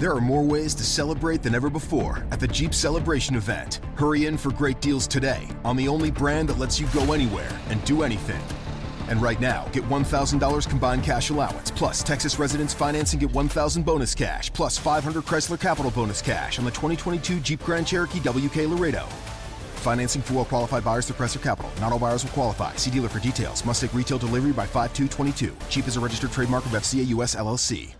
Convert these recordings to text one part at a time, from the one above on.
There are more ways to celebrate than ever before at the Jeep Celebration event. Hurry in for great deals today on the only brand that lets you go anywhere and do anything. And right now, get $1,000 combined cash allowance, plus Texas residents financing get 1000 bonus cash, plus 500 Chrysler Capital bonus cash on the 2022 Jeep Grand Cherokee WK Laredo. Financing for well qualified buyers through Chrysler Capital. Not all buyers will qualify. See dealer for details. Must take retail delivery by 5222. Jeep is a registered trademark of FCA US LLC.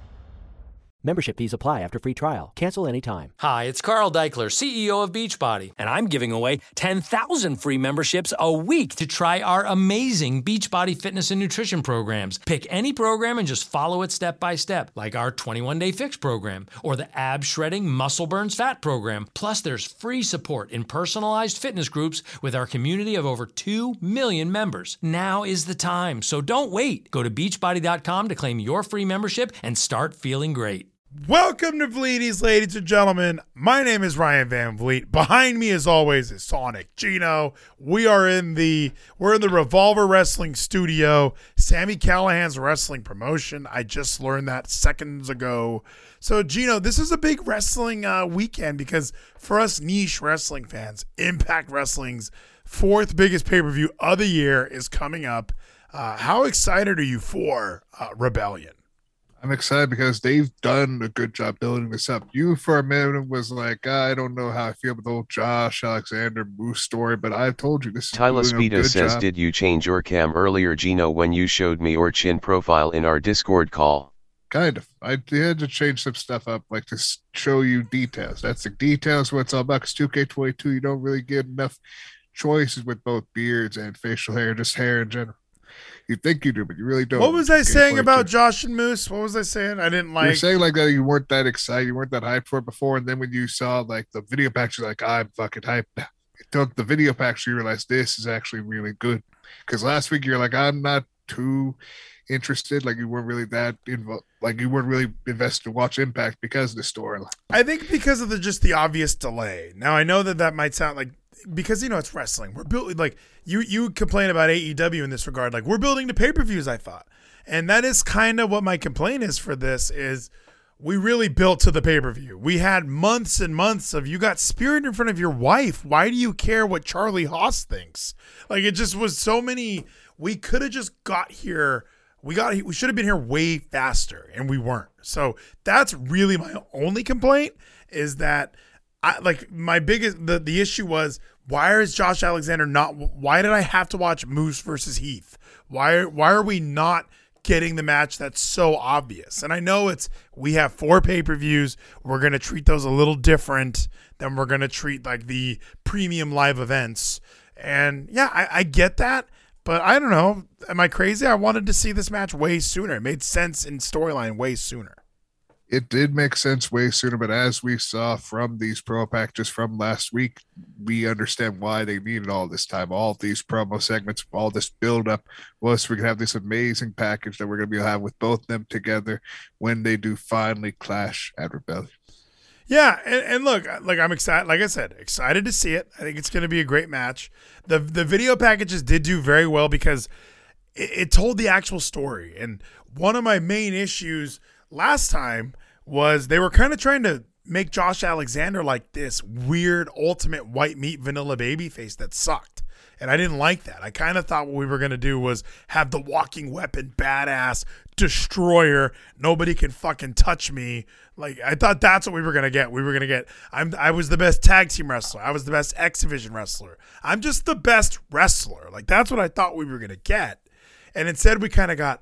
Membership fees apply after free trial. Cancel anytime. Hi, it's Carl Daikeler, CEO of Beachbody, and I'm giving away 10,000 free memberships a week to try our amazing Beachbody fitness and nutrition programs. Pick any program and just follow it step by step, like our 21 day fix program or the ab shredding muscle burns fat program. Plus, there's free support in personalized fitness groups with our community of over 2 million members. Now is the time, so don't wait. Go to beachbody.com to claim your free membership and start feeling great. Welcome to Vleeties, ladies and gentlemen. My name is Ryan Van Vleet. Behind me, as always, is Sonic Gino. We are in the we're in the Revolver Wrestling Studio, Sami Callihan's wrestling promotion. I just learned that seconds ago. So, Gino, this is a big wrestling uh, weekend because for us niche wrestling fans, Impact Wrestling's fourth biggest pay per view of the year is coming up. Uh, how excited are you for uh, Rebellion? I'm excited because they've done a good job building this up. You for a minute was like, ah, I don't know how I feel about the old Josh Alexander Moose story, but I've told you this Tyler Speeda says, job. Did you change your cam earlier, Gino, when you showed me your chin profile in our Discord call? Kind of. I had to change some stuff up, like to show you details. That's the details. What's all about. Because 2K22, you don't really get enough choices with both beards and facial hair, just hair in general. You think you do, but you really don't. What was I saying about Josh and Moose? What was I saying? I didn't like. You're saying like that you weren't that excited, you weren't that hyped for it before, and then when you saw like the video packs, you're like, I'm fucking hyped. You took the video packs, you realize this is actually really good. Because last week you're like, I'm not too interested, like you weren't really that involved, like you weren't really invested to watch Impact because of the storyline. I think because of the just the obvious delay. Now I know that that might sound like because you know it's wrestling. We're building like you you complain about AEW in this regard. Like we're building to pay per views. I thought, and that is kind of what my complaint is for this is. We really built to the pay per view. We had months and months of you got spirit in front of your wife. Why do you care what Charlie Haas thinks? Like it just was so many. We could have just got here we got we should have been here way faster and we weren't so that's really my only complaint is that i like my biggest the, the issue was why is josh alexander not why did i have to watch moose versus heath why why are we not getting the match that's so obvious and i know it's we have four pay-per-views we're going to treat those a little different than we're going to treat like the premium live events and yeah I, I get that but I don't know. Am I crazy? I wanted to see this match way sooner. It made sense in storyline way sooner. It did make sense way sooner, but as we saw from these promo packages from last week, we understand why they needed all this time. All these promo segments, all this build up was we can have this amazing package that we're going to be able to have with both them together when they do finally clash at Rebellion. Yeah, and, and look, uh, like I'm excited. Like I said, excited to see it. I think it's going to be a great match. the The video packages did do very well because it, it told the actual story. And one of my main issues last time was they were kind of trying to make Josh Alexander like this weird ultimate white meat vanilla baby face that sucked. And I didn't like that. I kind of thought what we were going to do was have the walking weapon badass destroyer. Nobody can fucking touch me. Like I thought that's what we were going to get. We were going to get I'm I was the best tag team wrestler. I was the best X Division wrestler. I'm just the best wrestler. Like that's what I thought we were going to get. And instead we kind of got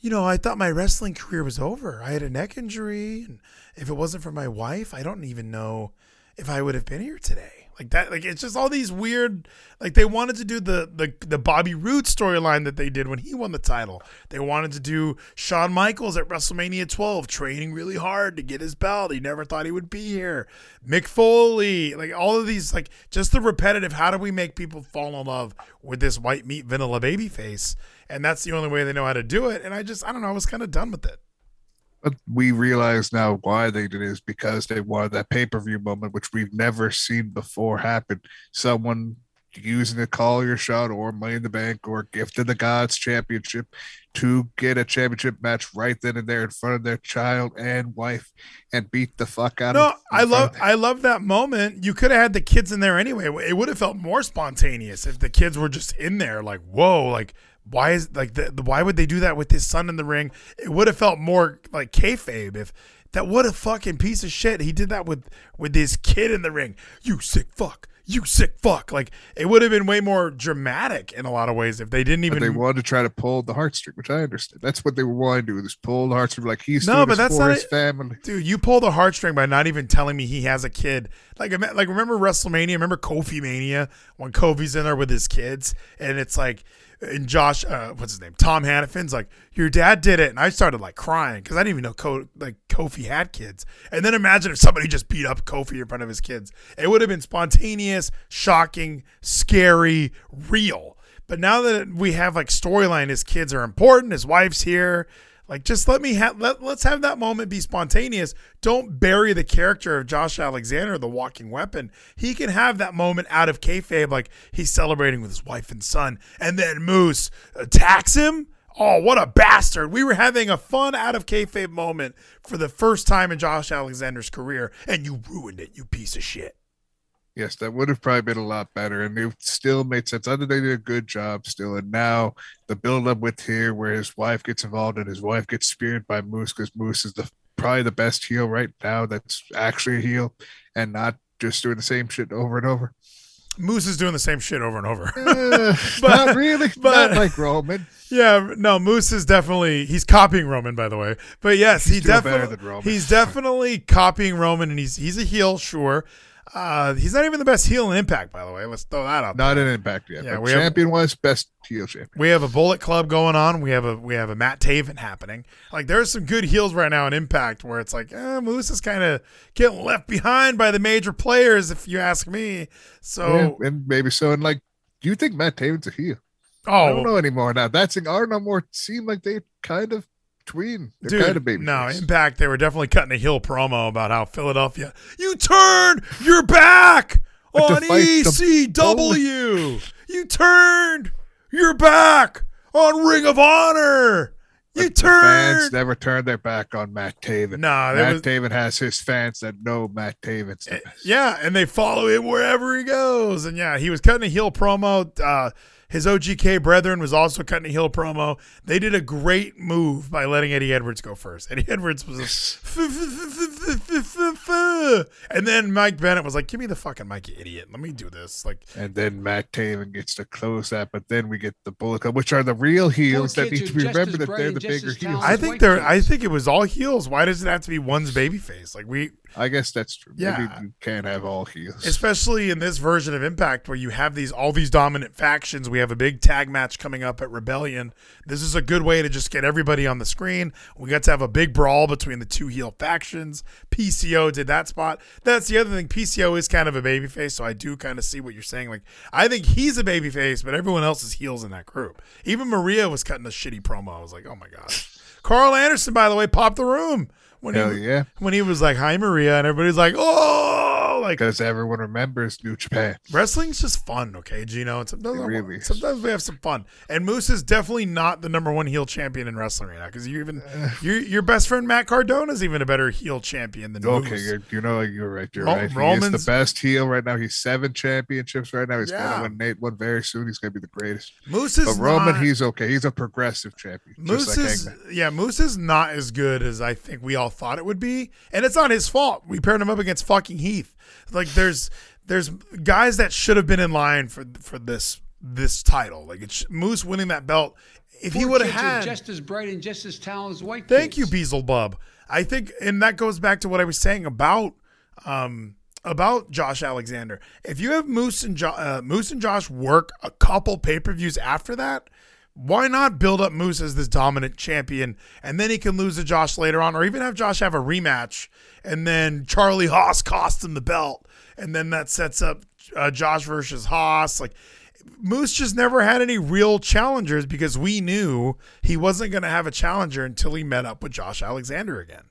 you know, I thought my wrestling career was over. I had a neck injury and if it wasn't for my wife, I don't even know if I would have been here today. Like that, like it's just all these weird. Like they wanted to do the the the Bobby Roode storyline that they did when he won the title. They wanted to do Shawn Michaels at WrestleMania 12, training really hard to get his belt. He never thought he would be here. Mick Foley, like all of these, like just the repetitive. How do we make people fall in love with this white meat vanilla baby face? And that's the only way they know how to do it. And I just, I don't know, I was kind of done with it. But we realize now why they did it is because they wanted that pay per view moment, which we've never seen before happen. Someone using a call your shot or money in the bank or gift of the gods championship to get a championship match right then and there in front of their child and wife and beat the fuck out No, of them. I love I love that moment. You could have had the kids in there anyway. It would have felt more spontaneous if the kids were just in there. Like, whoa, like why is like the, the why would they do that with his son in the ring? It would have felt more like kayfabe if that what a fucking piece of shit. He did that with with his kid in the ring. You sick fuck. You sick fuck. Like it would have been way more dramatic in a lot of ways if they didn't But even they wanted to try to pull the heartstring, which I understand. That's what they were wanting to do. Is pull the heartstring like he's No, but that's not his family. Dude, you pull the heartstring by not even telling me he has a kid. Like, like remember WrestleMania? Remember Kofi Mania when Kofi's in there with his kids, and it's like, and Josh, uh, what's his name? Tom Hannifan's like, your dad did it, and I started like crying because I didn't even know Ko- like Kofi had kids. And then imagine if somebody just beat up Kofi in front of his kids. It would have been spontaneous, shocking, scary, real. But now that we have like storyline, his kids are important. His wife's here. Like, just let me have let let's have that moment be spontaneous. Don't bury the character of Josh Alexander, the walking weapon. He can have that moment out of kayfabe, like he's celebrating with his wife and son, and then Moose attacks him. Oh, what a bastard! We were having a fun out of kayfabe moment for the first time in Josh Alexander's career, and you ruined it, you piece of shit. Yes, that would have probably been a lot better, and it still made sense. I think they did a good job still. And now the build up with here, where his wife gets involved and his wife gets speared by Moose because Moose is the probably the best heel right now. That's actually a heel and not just doing the same shit over and over. Moose is doing the same shit over and over. Uh, But- not really, but- not like Roman. Yeah, no, Moose is definitely he's copying Roman, by the way. But yes, He's better definitely than Roman. he's definitely copying Roman, and he's he's a heel, sure. Uh, he's not even the best heel in Impact, by the way. Let's throw that out. there. Not an impact yet. Yeah, but we have- champion was best heel champion. We have a Bullet Club going on. We have a we have a Matt Taven happening. Like there's some good heels right now in Impact where it's like, eh, Moose is kind of getting left behind by the major players, if you ask me. So, Yeah, and maybe so. And like, do you think Matt Taven's a heel? Oh, I oh, don't know anymore now. That's our no more seem like they kind of They're Dude, kind of baby. no, Impact, they were definitely cutting a heel promo about how Philadelphia, you turned your back on ECW. You turned your back on Ring of Honor. You the fans turned. never turned their back on Matt Taven. Nah, Matt was- Taven has his fans that know Matt Taven's the best. Yeah, and they follow him wherever he goes. And yeah, he was cutting a heel promo. Uh, his OGK brethren was also cutting a heel promo. They did a great move by letting Eddie Edwards go first. Eddie Edwards was, a and then Mike Bennett was like, "Give me the fucking mic, you idiot. Let me do this." Like, And then Matt Taven gets to close that, but then we get the Bullet Club, which are the real heels that need to are be remembered that they're the bigger heels. I think white they're. I think it was all heels. Why does it have to be one's baby face? Like we, I guess that's true. Yeah. Maybe you can't have all heels. especially in this version of Impact where you have these all these dominant factions. We have a big tag match coming up at Rebellion. This is a good way to just get everybody on the screen. We got to have a big brawl between the two heel factions. PCO did that spot. That's the other thing. PCO is kind of a babyface, so I do kind of see what you're saying. Like I think he's a babyface, but everyone else is heels in that group. Even Maria was cutting a shitty promo. I was like, oh my god. Karl Anderson, by the way, popped the room when Hell he yeah. when he was like, "Hi Maria," and everybody's like, "Oh!" Like Because everyone remembers New Japan. Wrestling's just fun, okay, Gino? And sometimes, really sometimes we have some fun. And Moose is definitely not the number one heel champion in wrestling right now because you even uh, your your best friend Matt Cardona is even a better heel champion than Okay, Moose. you're, you know you're right. You're Ro- right. He is Roman's- the best heel right now. He's seven championships right now. He's Yeah. gonna win Nate one very soon. He's gonna be the greatest. Moose is But Roman, not, he's okay. He's a progressive champion. Moose just like is yeah, Moose is not as good as I think we all thought it would be, and it's not his fault. We paired him up against fucking Heath. Like there's there's guys that should have been in line for for this this title. Like it's Moose winning that belt. If he would have had just as bright and just as talented as white Thank you, kids. Beelzebub. I think, and that goes back to what I was saying about um, about Josh Alexander. If you have Moose and jo- uh, Moose and Josh work a couple pay per views after that, why not build up Moose as this dominant champion, and then he can lose to Josh later on, or even have Josh have a rematch, and then Charlie Haas cost him the belt, and then that sets up uh, Josh versus Haas, like. Moose just never had any real challengers because we knew he wasn't going to have a challenger until he met up with Josh Alexander again.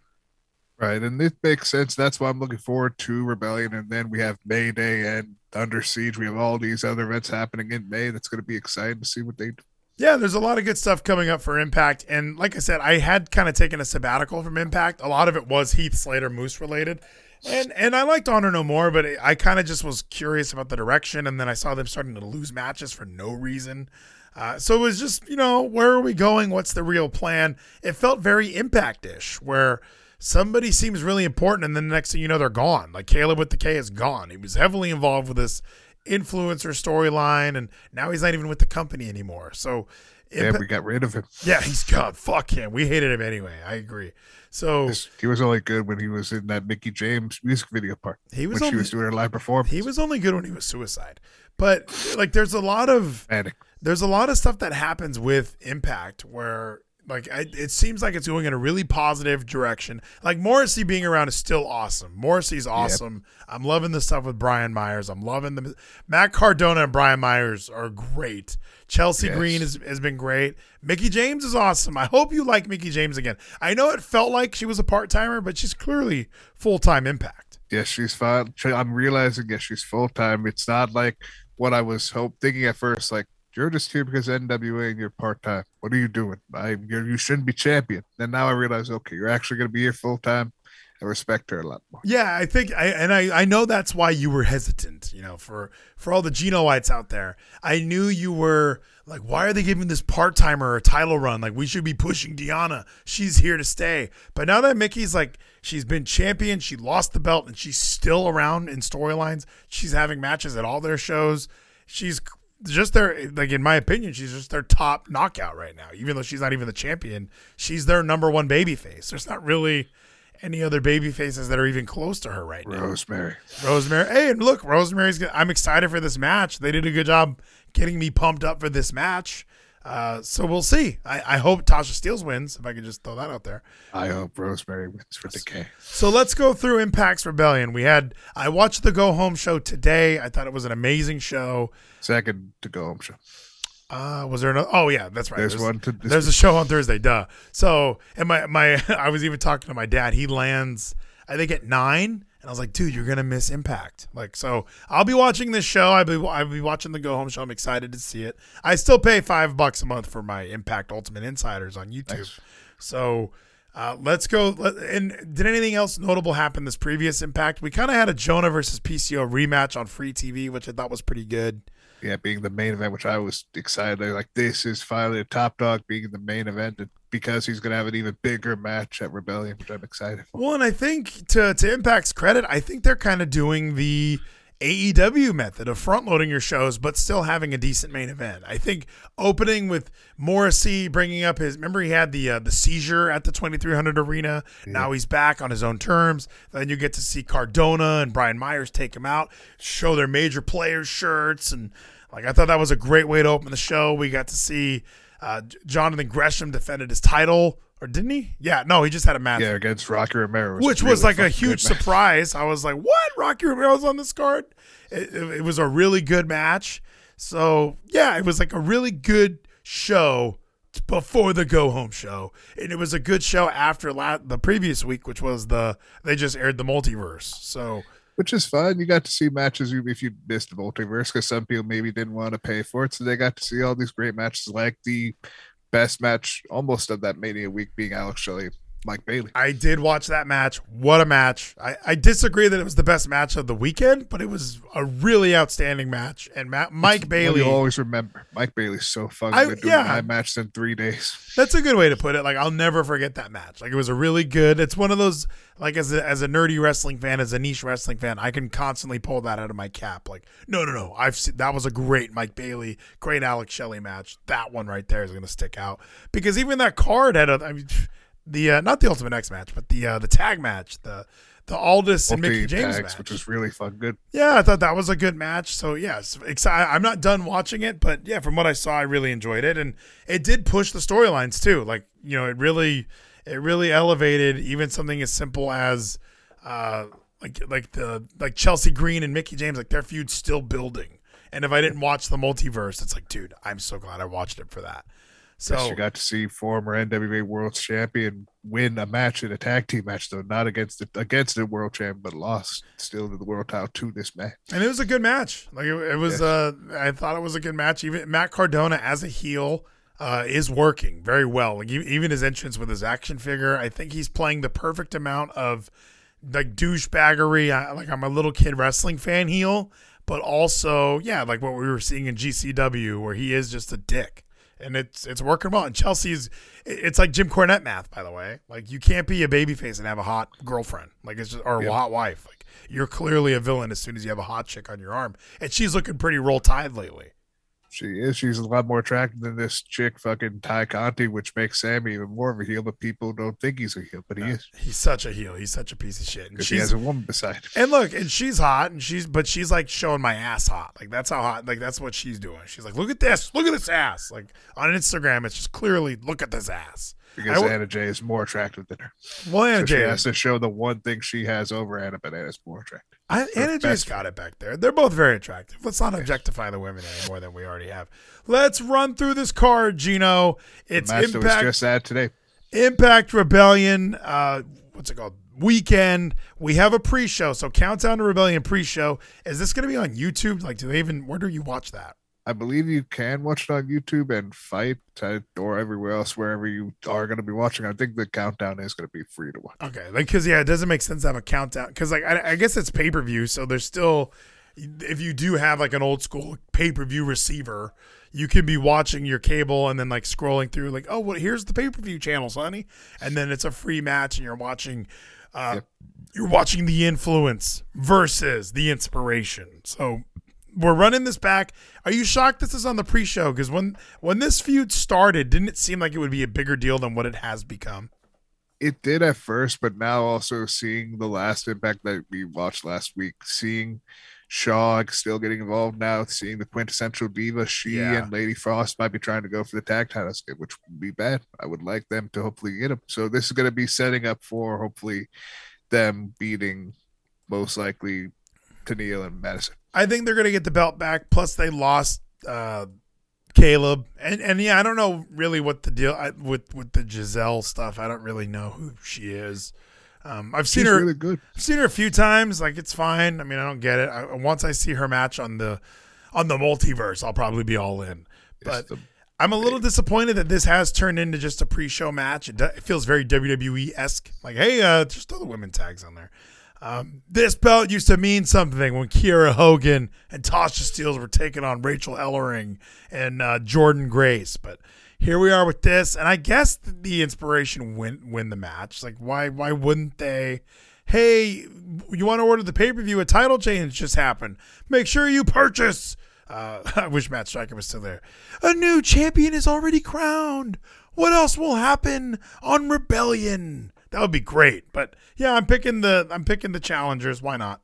Right, and it makes sense. That's why I'm looking forward to Rebellion, and then we have May Day and Under Siege. We have all these other events happening in May. That's going to be exciting to see what they do. Yeah, there's a lot of good stuff coming up for Impact. And like I said, I had kind of taken a sabbatical from Impact. A lot of it was Heath Slater Moose related. And and I liked Honor No More, but I kind of just was curious about the direction. And then I saw them starting to lose matches for no reason. Uh, so it was just, you know, where are we going? What's the real plan? It felt very Impact ish, where somebody seems really important, and then the next thing you know, they're gone. Like Caleb with the K is gone. He was heavily involved with this influencer storyline, and now he's not even with the company anymore. So, yeah, we got rid of him. Yeah, he's gone. Fuck him. We hated him anyway. I agree. So he was only good when he was in that Mickie James music video part. He was when only, she was doing her live performance. He was only good when he was suicide. But like, there's a lot of Panic. there's a lot of stuff that happens with Impact where like I, it seems like it's going in a really positive direction. Like Morrissey being around is still awesome. Morrissey's awesome. Yep. I'm loving the stuff with Brian Myers. I'm loving the Matt Cardona and Brian Myers are great. Chelsea yes. Green has, has been great. Mickie James is awesome. I hope you like Mickie James again. I know it felt like she was a part timer, but she's clearly full time impact. Yes, she's fine. I'm realizing yes, she's full time. It's not like what I was hope thinking at first. Like you're just here because NWA and you're part time. What are you doing? I you should not be champion. And now I realize, okay, you're actually going to be here full time. I respect her a lot more. Yeah, I think, I and I, I know that's why you were hesitant. You know, for for all the Genoites out there, I knew you were like, why are they giving this part timer a title run? Like, we should be pushing Deonna. She's here to stay. But now that Mickie's like, she's been champion, she lost the belt, and she's still around in storylines. She's having matches at all their shows. She's just their like in my opinion, she's just their top knockout right now. Even though she's not even the champion, she's their number one baby face. There's not really any other baby faces that are even close to her right now. Rosemary. Rosemary. Hey, and look, Rosemary's I'm excited for this match. They did a good job getting me pumped up for this match. Uh, so we'll see. I, I, hope Tasha Steelz wins, if I could just throw that out there. I hope Rosemary wins for Decay. So let's go through Impact's Rebellion. We had I watched the Go Home show today. I thought it was an amazing show. Second to Go Home show. Uh, was there another? Oh yeah, that's right. There's, there's one. To, there's a show on Thursday. Duh. So and my my I was even talking to my dad. He lands I think at nine, and I was like, dude, you're gonna miss Impact. Like, so I'll be watching this show. I'll be I'll be watching the Go Home show. I'm excited to see it. I still pay five bucks a month for my Impact Ultimate Insiders on YouTube. Nice. So. Uh, let's go. And did anything else notable happen this previous Impact? We kind of had a Jonah versus PCO rematch on free TV, which I thought was pretty good yeah, being the main event, which I was excited. Like this is finally a top dog being the main event because he's going to have an even bigger match at Rebellion, which I'm excited for. Well, and I think to to Impact's credit, I think they're kind of doing the AEW method of front loading your shows, but still having a decent main event. I think opening with Morrissey bringing up his remember he had the uh, the seizure at the 2300 arena. Now he's back on his own terms. Then you get to see Cardona and Brian Myers take him out, show their major players shirts, and like I thought that was a great way to open the show. We got to see uh, Jonathan Gresham defended his title or didn't he? Yeah, no, he just had a match. Yeah, against Rocky Romero, which was like a huge surprise. I was like, "What? Rocky Romero's on this card?" It, it, it, was a really good match. So yeah, it was like a really good show before the go home show, and it was a good show after la- the previous week, which was the they just aired the multiverse. So. Which is fun. You got to see matches if you missed the multiverse because some people maybe didn't want to pay for it. So they got to see all these great matches like the best match almost of that Mania week being Alex Shelley Mike Bailey. I did watch that match. What a match. I, I disagree that it was the best match of the weekend, but it was a really outstanding match. And Ma- Mike Bailey. You always remember. Mike Bailey's so fun. I, yeah. I matched in three days. That's a good way to put it. Like, I'll never forget that match. Like, it was a really good, it's one of those, like, as a, as a nerdy wrestling fan, as a niche wrestling fan, I can constantly pull that out of my cap. Like, no, no, no. I've seen, that was a great Mike Bailey, great Alex Shelley match. That one right there is going to stick out. Because even that card had a, I mean, the uh, not the Ultimate X match, but the uh, the tag match, the the Aldis and Mickie James tags, match, which was really fun. Good. Yeah, I thought that was a good match. So yes, excited. I'm not done watching it, but yeah, from what I saw, I really enjoyed it, and it did push the storylines too. Like you know, it really it really elevated even something as simple as uh like like the like Chelsea Green and Mickie James, like their feud still building. And if I didn't watch the multiverse, it's like, dude, I'm so glad I watched it for that. So Yes, you got to see former NWA World Champion win a match in a tag team match, though not against the against the world champion, but lost still to the world title to this match. and it was a good match. Like it, it was. Yes. Uh, I thought it was a good match. Even Matt Cardona as a heel uh, is working very well. Like even his entrance with his action figure, I think he's playing the perfect amount of like douchebaggery. I, like I'm a little kid wrestling fan heel, but also yeah, like what we were seeing in GCW, where he is just a dick. And it's it's working well. And Chelsea's it- it's like Jim Cornette math, by the way. Like you can't be a babyface and have a hot girlfriend, like it's just or a Yeah. hot wife. Like you're clearly a villain as soon as you have a hot chick on your arm. And she's looking pretty roll tide lately. She is. She's a lot more attractive than this chick, fucking Tay Conti, which makes Sammy even more of a heel. But people don't think he's a heel, but he is He's such a heel. He's such a piece of shit. And because he she's has a woman beside him. and look, and she's hot, and she's but she's like showing my ass hot. Like that's how hot. Like that's what she's doing. She's like, look at this, look at this ass. Like on Instagram, it's just clearly look at this ass. Because I Anna Jay is more attractive than her. Well, Anna So she Jay, has to show the one thing she has over Anna, but Anna's more attractive. I, Anna Jay's best got it back there. They're both very attractive. Let's not objectify the women any more than we already have. Let's run through this card, Gino. It's the match that was Impact. just at today. Impact Rebellion, uh, what's it called? Weekend. We have a pre-show, so Countdown to Rebellion pre-show. Is this going to be on YouTube? Like, do they even? Where do you watch that? I believe you can watch it on YouTube and FITE or everywhere else, wherever you are going to be watching. I think the countdown is going to be free to watch. Okay, like because yeah, it doesn't make sense to have a countdown because like I, I guess it's pay-per-view, so there's still if you do have like an old school pay-per-view receiver, you can be watching your cable and then like scrolling through like oh well here's the pay-per-view channel, honey, and then it's a free match and you're watching. Uh, Yep. You're watching the influence versus the inspiration. So we're running this back. Are you shocked this is on the pre-show? Because when when this feud started, didn't it seem like it would be a bigger deal than what it has become? It did at first, but now also seeing the last impact that we watched last week, seeing Shaw still getting involved now, seeing the quintessential diva, she Yeah. and Lady Frost might be trying to go for the tag titles, which would be bad. I would like them to hopefully get them. So this is going to be setting up for hopefully them beating most likely Tennille and Madison. I think they're gonna get the belt back. Plus, they lost uh, Caleb, and and yeah, I don't know really what the deal I, with with the Giselle stuff. I don't really know who she is. Um, I've seen She's her. really good. I've seen her a few times. Like it's fine. I mean, I don't get it. I, once I see her match on the on the multiverse, I'll probably be all in. But the- I'm a little disappointed that this has turned into just a pre-show match. It, do- it feels very WWE esque. Like, hey, uh, just throw the women tags on there. Um, this belt used to mean something when Kiera Hogan and Tasha Steelz were taking on Rachel Ellering and uh, Jordan Grace, but here we are with this, and I guess the inspiration win win the match. Like, why why wouldn't they? Hey, you want to order the pay per view? A title change just happened. Make sure you purchase. Uh, I wish Matt Striker was still there. A new champion is already crowned. What else will happen on Rebellion? That would be great. But yeah, I'm picking the I'm picking the challengers. Why not?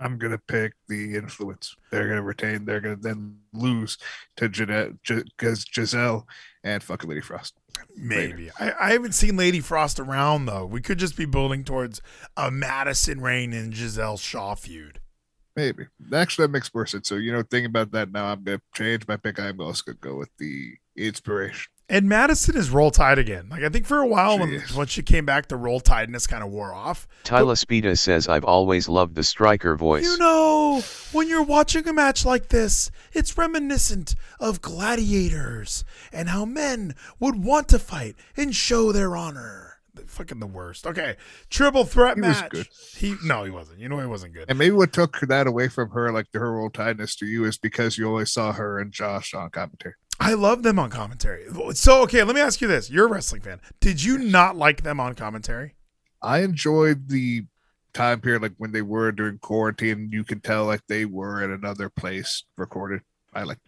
I'm gonna pick the influence. They're gonna retain. They're gonna then lose to Jeanette because Giselle and fucking Lady Frost. Maybe. I, I haven't seen Lady Frost around though. We could just be building towards a Madison Rayne and Giselle Shaw feud. Maybe actually that makes more sense. So you know, thinking about that now, I'm gonna change my pick. I'm also gonna go with the inspiration. And Madison is roll tide again. Like I think for a while She when is. when she came back, the roll tideness kind of wore off. Tyler Spita says I've always loved the striker voice. You know, when you're watching a match like this, it's reminiscent of gladiators and how men would want to fight and show their honor. Fucking the worst. Okay, triple threat He was match. good. He no, he wasn't. You know, he wasn't good. And maybe what took that away from her, like her old tidiness to you, is because you always saw her and Josh on commentary. I love them on commentary. So okay, let me ask you this: You're a wrestling fan. Did you not like them on commentary? I enjoyed the time period, like when they were during quarantine. You could tell like they were at another place recorded. I like.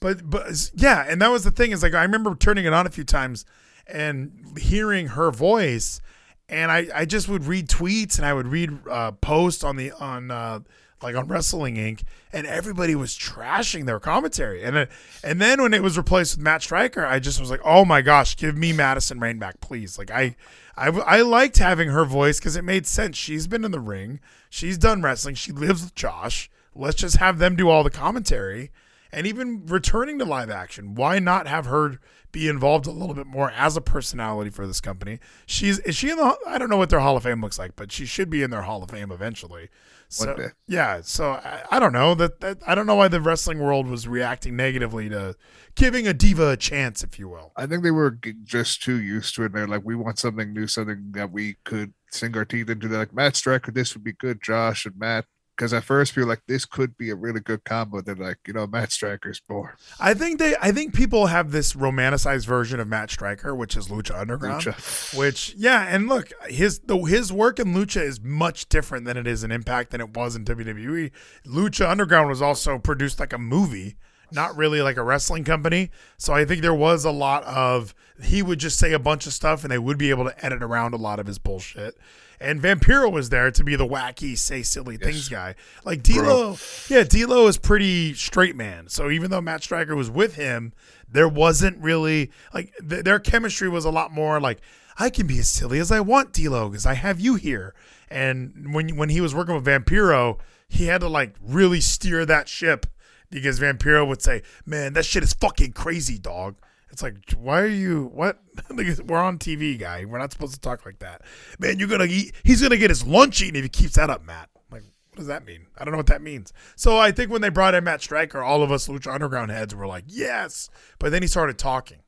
But but yeah, and that was the thing is like I remember turning it on a few times and hearing her voice, and I I just would read tweets and I would read uh, posts on the on uh, like on Wrestling Inc. and everybody was trashing their commentary, and it, and then when it was replaced with Matt Striker, I just was like, oh my gosh, give me Madison Rayne back, please. Like I I I liked having her voice because it made sense. She's been in the ring, she's done wrestling, she lives with Josh. Let's just have them do all the commentary and even returning to live action. Why not have her be involved a little bit more as a personality for this company? She's is she in the I don't know what their Hall of Fame looks like, but she should be in their Hall of Fame eventually. So day. yeah, so I, I don't know that, that I don't know why the wrestling world was reacting negatively to giving a diva a chance, if you will. I think they were just too used to it. They're like, we want something new, something that we could sink our teeth into. They're like, Matt Striker, this would be good, Josh and Matt. Because at first we were like, this could be a really good combo. They're like, you know, Matt Striker's more. I think they I think people have this romanticized version of Matt Striker, which is Lucha Underground. Lucha. Which yeah, and look, his the his work in Lucha is much different than it is in Impact than it was in WWE. Lucha Underground was also produced like a movie, not really like a wrestling company. So I think there was a lot of he would just say a bunch of stuff and they would be able to edit around a lot of his bullshit. And Vampiro was there to be the wacky, say silly things guy. Like D'Lo, yeah, D'Lo is pretty straight man. So even though Matt Striker was with him, there wasn't really like th- their chemistry was a lot more like I can be as silly as I want, D'Lo, because I have you here. And when when he was working with Vampiro, he had to like really steer that ship because Vampiro would say, "Man, that shit is fucking crazy, dog." It's like, why are you what? We're on TV, guy. We're not supposed to talk like that. Man, you're gonna eat. He's gonna get his lunch eaten if he keeps that up, Matt. Like, what does that mean? I don't know what that means. So I think when they brought in Matt Striker, all of us Lucha Underground heads were like, yes. But then he started talking.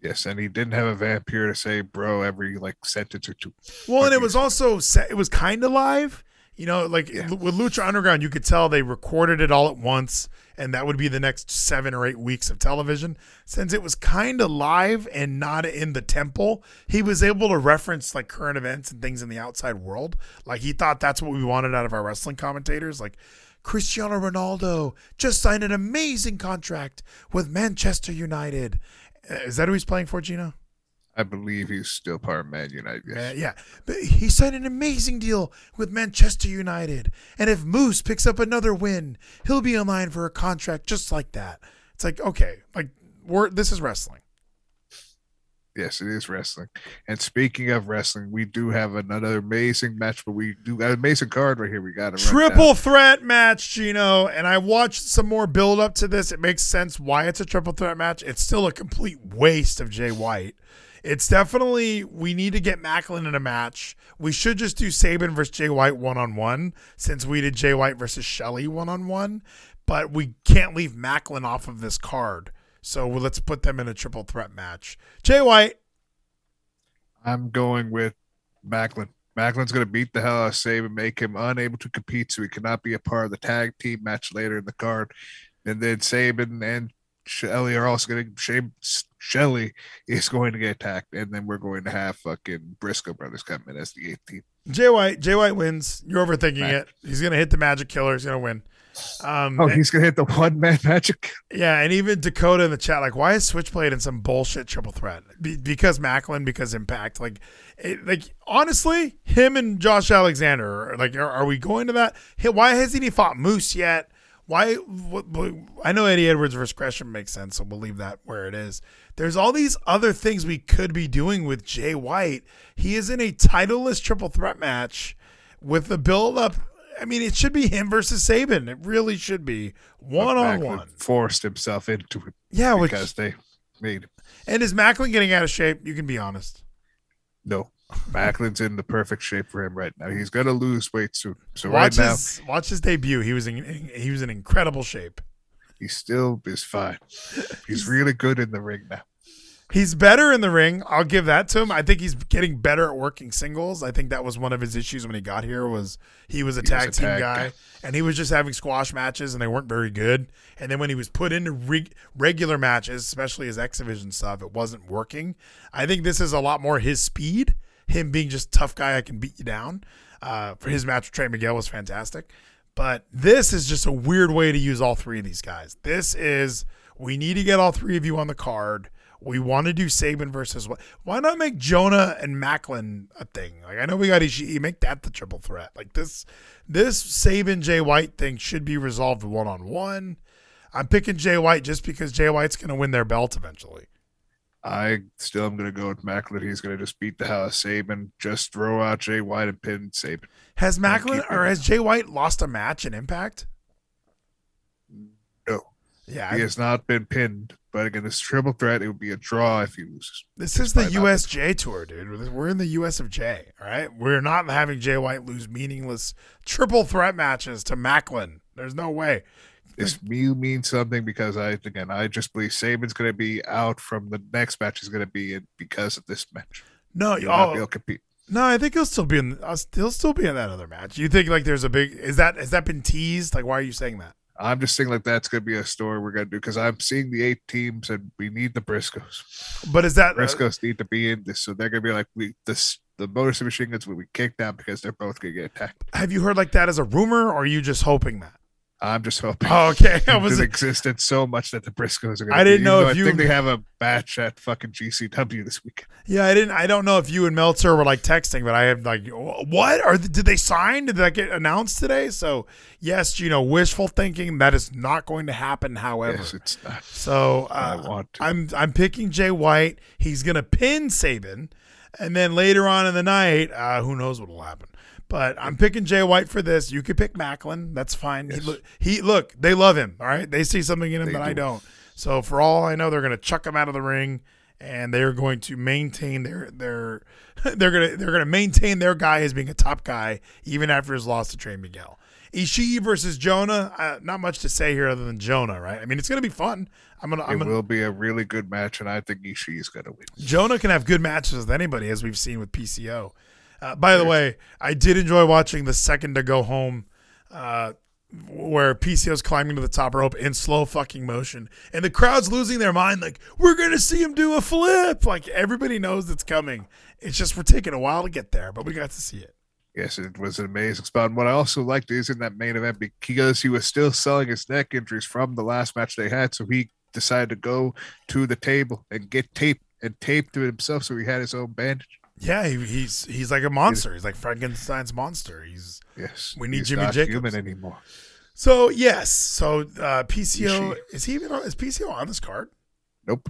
Yes, and he didn't have a vampire to say bro every like sentence or two. Well, and it was also it was kind of live. You know, like Yeah. with Lucha Underground, you could tell they recorded it all at once, and that would be the next seven or eight weeks of television. Since it was kind of live and not in the temple, he was able to reference like current events and things in the outside world. Like he thought that's what we wanted out of our wrestling commentators. Like Cristiano Ronaldo just signed an amazing contract with Manchester United. Uh, Is that who he's playing for, Gino? I believe he's still part of Man United. Yes. Uh, yeah, but he signed an amazing deal with Manchester United, and if Moose picks up another win, he'll be in line for a contract just like that. It's like okay, like we're this is wrestling. Yes, it is wrestling. And speaking of wrestling, we do have another amazing match, but we do got an amazing card right here. We got a Triple threat match, Gino, and I watched some more build up to this. It makes sense why it's a triple threat match. It's still a complete waste of Jay White. It's definitely we need to get Maclin in a match. We should just do Sabin versus Jay White one on one since we did Jay White versus Shelley one on one. But we can't leave Maclin off of this card. So let's put them in a triple threat match. Jay White, I'm going with Maclin. Maclin's going to beat the hell out of Sabin, make him unable to compete, so he cannot be a part of the tag team match later in the card. And then Sabin and Shelley are also going to shame Shelley is going to get attacked, and then we're going to have fucking Briscoe brothers come in as the eighth team. Jay White, Jay White wins. You're overthinking it. He's gonna hit the Magic Killer. He's gonna win. Um, Oh, he's going to hit the one man magic. Yeah, and even Dakota in the chat, like, why is Switchblade in some bullshit triple threat? Be- because Maclin, because Impact, like, it, like honestly, him and Josh Alexander, are, like, are, are we going to that? Hey, why hasn't he fought Moose yet? Why? What, what- I know Eddie Edwards versus Gresham makes sense, so we'll leave that where it is. There's all these other things we could be doing with Jay White. He is in a titleless triple threat match with the build up. I mean, it should be him versus Sabin. It really should be one on one. Forced himself into it Yeah, which because they made him. and is Maclin getting out of shape? You can be honest. No. Maclin's in the perfect shape for him right now. He's going to lose weight soon. So watch right now, his watch his debut. He was in he was in incredible shape. he still is fine. He's really good in the ring now. He's better in the ring. I'll give that to him. I think he's getting better at working singles. I think that was one of his issues when he got here was he was a He was tag a team tag guy guy. and he was just having squash matches and they weren't very good. And then when he was put into re- regular matches, especially his X Division stuff, it wasn't working. I think this is a lot more his speed. Him being just tough guy, I can beat you down. Uh, for his match with Trey Miguel was fantastic. But this is just a weird way to use all three of these guys. This is we need to get all three of you on the card. We want to do Sabin versus what? Why not make Jonah and Maclin a thing? Like I know we got Ishii, make that the triple threat. Like this, this Sabin Jay White thing should be resolved one on one. I'm picking Jay White just because Jay White's going to win their belt eventually. I still am going to go with Maclin. He's going to just beat the hell out of Sabin, just throw out Jay White and pin Sabin. Has Maclin or has Jay White lost a match in Impact? No. Yeah, He I- has not been pinned, but again, this triple threat, it would be a draw if he loses. This is the. USJ tour, dude. We're in the US of J. All right, we're not having Jay White lose meaningless triple threat matches to Maclin. There's no way. This me means something because I again I just believe Sabin's going to be out from the next match is going to be in because of this match. No, He'll not oh, able oh, to compete. no, I think he'll still be in. Uh, he'll still be in that other match. You think like there's a big? Is that has that been teased? Like, why are you saying that? I'm just saying like that's going to be a story we're going to do because I'm seeing the eight teams and we need the Briscoes. But is that uh, Briscoes need to be in this, so they're going to be like we this the Motor City Machine Guns will be kicked out because they're both going to get attacked. have you heard like that as a rumor, or are you just hoping that? I'm just hoping. Oh, okay. I I was existed so much that the Briscoes are. Gonna I didn't even know if I you- think they have a batch at fucking GCW this week. Yeah, I didn't. I don't know if you and Meltzer were like texting, but I have like, what? Or did they sign? Did that get announced today? So yes, you know, wishful thinking that is not going to happen. However, Yes, it's not. so I uh, want to. I'm I'm picking Jay White. He's gonna pin Sabin, and then later on in the night, uh, who knows what will happen. But I'm picking Jay White for this. You could pick Maclin. That's fine. He, look, he look. They love him. All right. They see something in him They that I do. don't. So for all I know, they're gonna chuck him out of the ring, and they're going to maintain their their they're gonna they're gonna maintain their guy as being a top guy even after his loss to Trey Miguel. Ishii versus Jonah. Uh, not much to say here other than Jonah, right? I mean, it's gonna be fun. I'm gonna. I'm it gonna will be a really good match, and I think Ishii is going to win. Jonah can have good matches with anybody, as we've seen with PCO. Uh, by the way, I did enjoy watching the second to go home, uh, where PCO's climbing to the top rope in slow fucking motion, and the crowd's losing their mind. Like we're gonna see him do a flip. Like everybody knows it's coming. It's just we're taking a while to get there, but we got to see it. Yes, it was an amazing spot. And what I also liked is in that main event because he was still selling his neck injuries from the last match they had, so he decided to go to the table and get tape and tape to himself, so he had his own bandage. Yeah, he, he's he's like a monster. He's like Frankenstein's monster. He's Yes, We need he's Jimmy not Jacobs. human anymore. so yes. So uh, PCO Ishii. is he even on, is PCO on this card? Nope.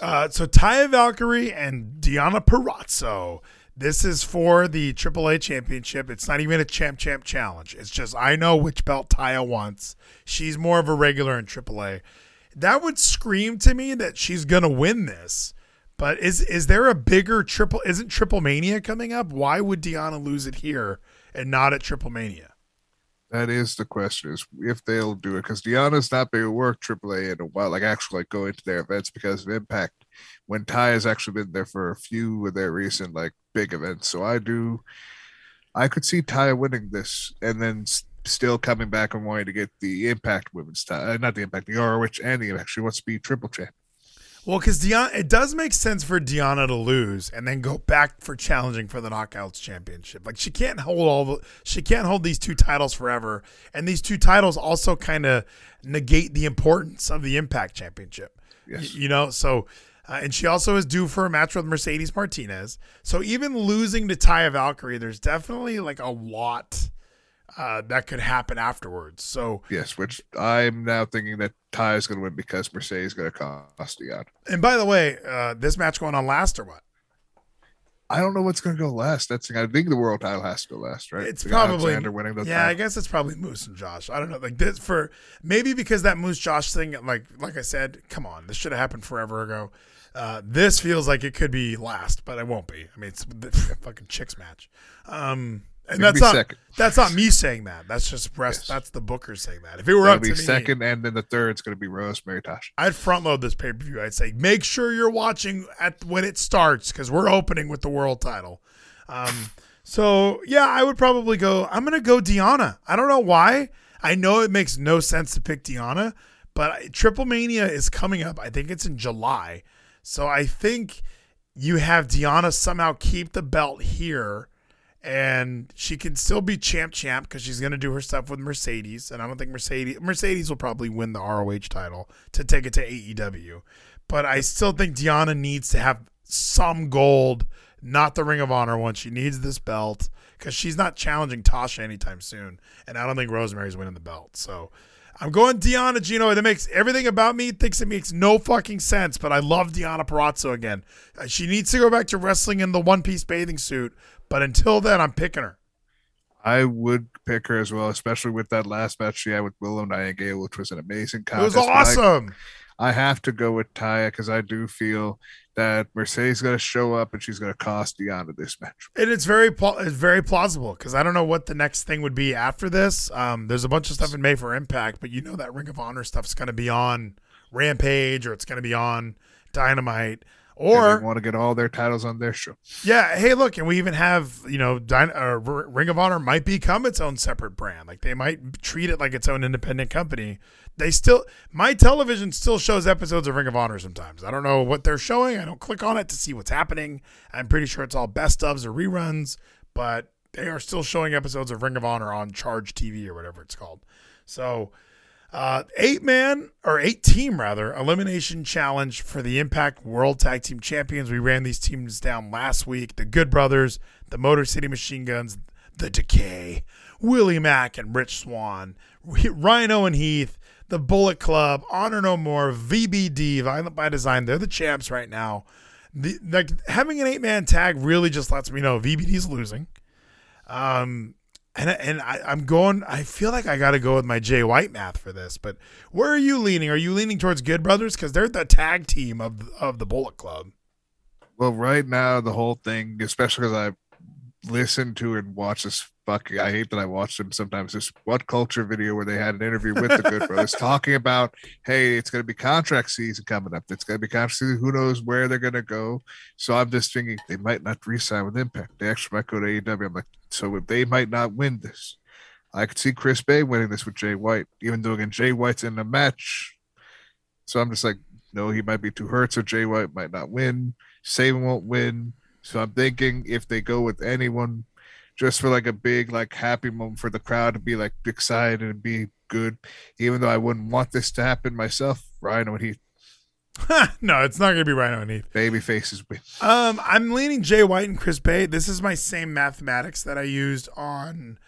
Uh, so Taya Valkyrie and Diana Purrazzo. This is for the AAA championship. It's not even a champ champ challenge. It's just I know which belt Taya wants. She's more of a regular in AAA. That would scream to me that she's gonna win this. But is is there a bigger triple? Isn't Triple Mania coming up? Why would Diana lose it here and not at Triple Mania? That is the question: is if they'll do it because Diana's not been to work AAA in a while, like actually like go into their events because of Impact. When Ty has actually been there for a few of their recent like big events, so I do, I could see Ty winning this and then still coming back and wanting to get the Impact Women's title, uh, not the Impact, the ROH and the Impact. She wants to be triple champ. Well, because Diana, it does make sense for Diana to lose and then go back for challenging for the Knockouts Championship. Like she can't hold all the, she can't hold these two titles forever, and these two titles also kind of negate the importance of the Impact Championship. Yes. Y- you know, so uh, and she also is due for a match with Mercedes Martinez. So even losing to Taya Valkyrie, there's definitely like a lot uh, that could happen afterwards. So Yes, which I'm now thinking that Ty is going to win because Mercedes is going to cost Diana. and by the way, uh, this match going on last or what? I don't know what's going to go last. That's. I think the world title has to go last, right? It's probably Alexander winning the yeah. I guess it's probably Moose and Josh. I don't know. Like this for maybe because that Moose Josh thing. Like like I said, come on, this should have happened forever ago. Uh, this feels like it could be last, but it won't be. I mean, it's the fucking chicks match. Um, and that's not second. that's not me saying that. That's just rest. Yes. That's the Booker saying that. If it were That'll up be to me, second, and then the third third's going to be Rosemary Tosh. I'd front load this pay per view. I'd say make sure you're watching at when it starts because we're opening with the world title. Um, so yeah, I would probably go. I'm gonna go Diana. I don't know why. I know it makes no sense to pick Diana, but I- Triple Mania is coming up. I think it's in July, so I think you have Diana somehow keep the belt here. And she can still be champ champ because she's gonna do her stuff with Mercedes, and I don't think Mercedes Mercedes will probably win the ROH title to take it to AEW. But I still think Diana needs to have some gold, not the Ring of Honor one. She needs this belt because she's not challenging Tasha anytime soon, and I don't think Rosemary's winning the belt. So I'm going Diana Gino. That makes everything about me thinks it makes no fucking sense, but I love Diana Purrazzo again. Uh, She needs to go back to wrestling in the one piece bathing suit, but until then, I'm picking her. I would pick her as well, especially with that last match she had with Willow Nightingale, which was an amazing It was contest. But I- awesome. I have to go with Taya because I do feel that Mercedes is going to show up and she's going to cost Deanna this match. And it's very it's very plausible because I don't know what the next thing would be after this. Um, there's a bunch of stuff in May for Impact, but you know that Ring of Honor stuff's going to be on Rampage or it's going to be on Dynamite Or want to get all their titles on their show. yeah. Hey, look, and we even have you know Dyn- uh, Ring of Honor might become its own separate brand. Like they might treat it like its own independent company. They still my television still shows episodes of Ring of Honor sometimes. I don't know what they're showing. I don't click on it to see what's happening. I'm pretty sure it's all best ofs or reruns, but they are still showing episodes of Ring of Honor on Charge TV or whatever it's called. So, uh, eight man or eight team rather elimination challenge for the Impact World Tag Team Champions. We ran these teams down last week. The Good Brothers, the Motor City Machine Guns, the Decay, Willie Mack and Rich Swann, Rhino and Heath, the Bullet Club, Honor No More, VBD, Violent by Design. They're the champs right now. The, like having an eight man tag really just lets me know VBD's losing. Um, and and I, I'm going. I feel like I got to go with my Jay White math for this. But where are you leaning? Are you leaning towards Good Brothers because they're the tag team of of the Bullet Club? Well, right now, the whole thing, especially because I listened to and watched this fucking, I hate that I watched them sometimes, this What Culture video where they had an interview with the Good Brothers talking about, hey, it's going to be contract season coming up. It's going to be contract season. Who knows where they're going to go? So I'm just thinking they might not re sign with Impact. They actually might go to AEW. I'm like, so they might not win this, I could see Chris Bey winning this with Jay White, even though again, Jay White's in the match. So I'm just like, no, he might be too hurt, so Jay White might not win. Sabin won't win. So I'm thinking if they go with anyone just for like a big, like happy moment for the crowd to be like excited and be good, even though I wouldn't want this to happen myself, Rhino and Heath, no, it's not going to be Rhino and Heath. baby faces. Um, I'm leaning Jay White and Chris Bey. This is my same mathematics that I used on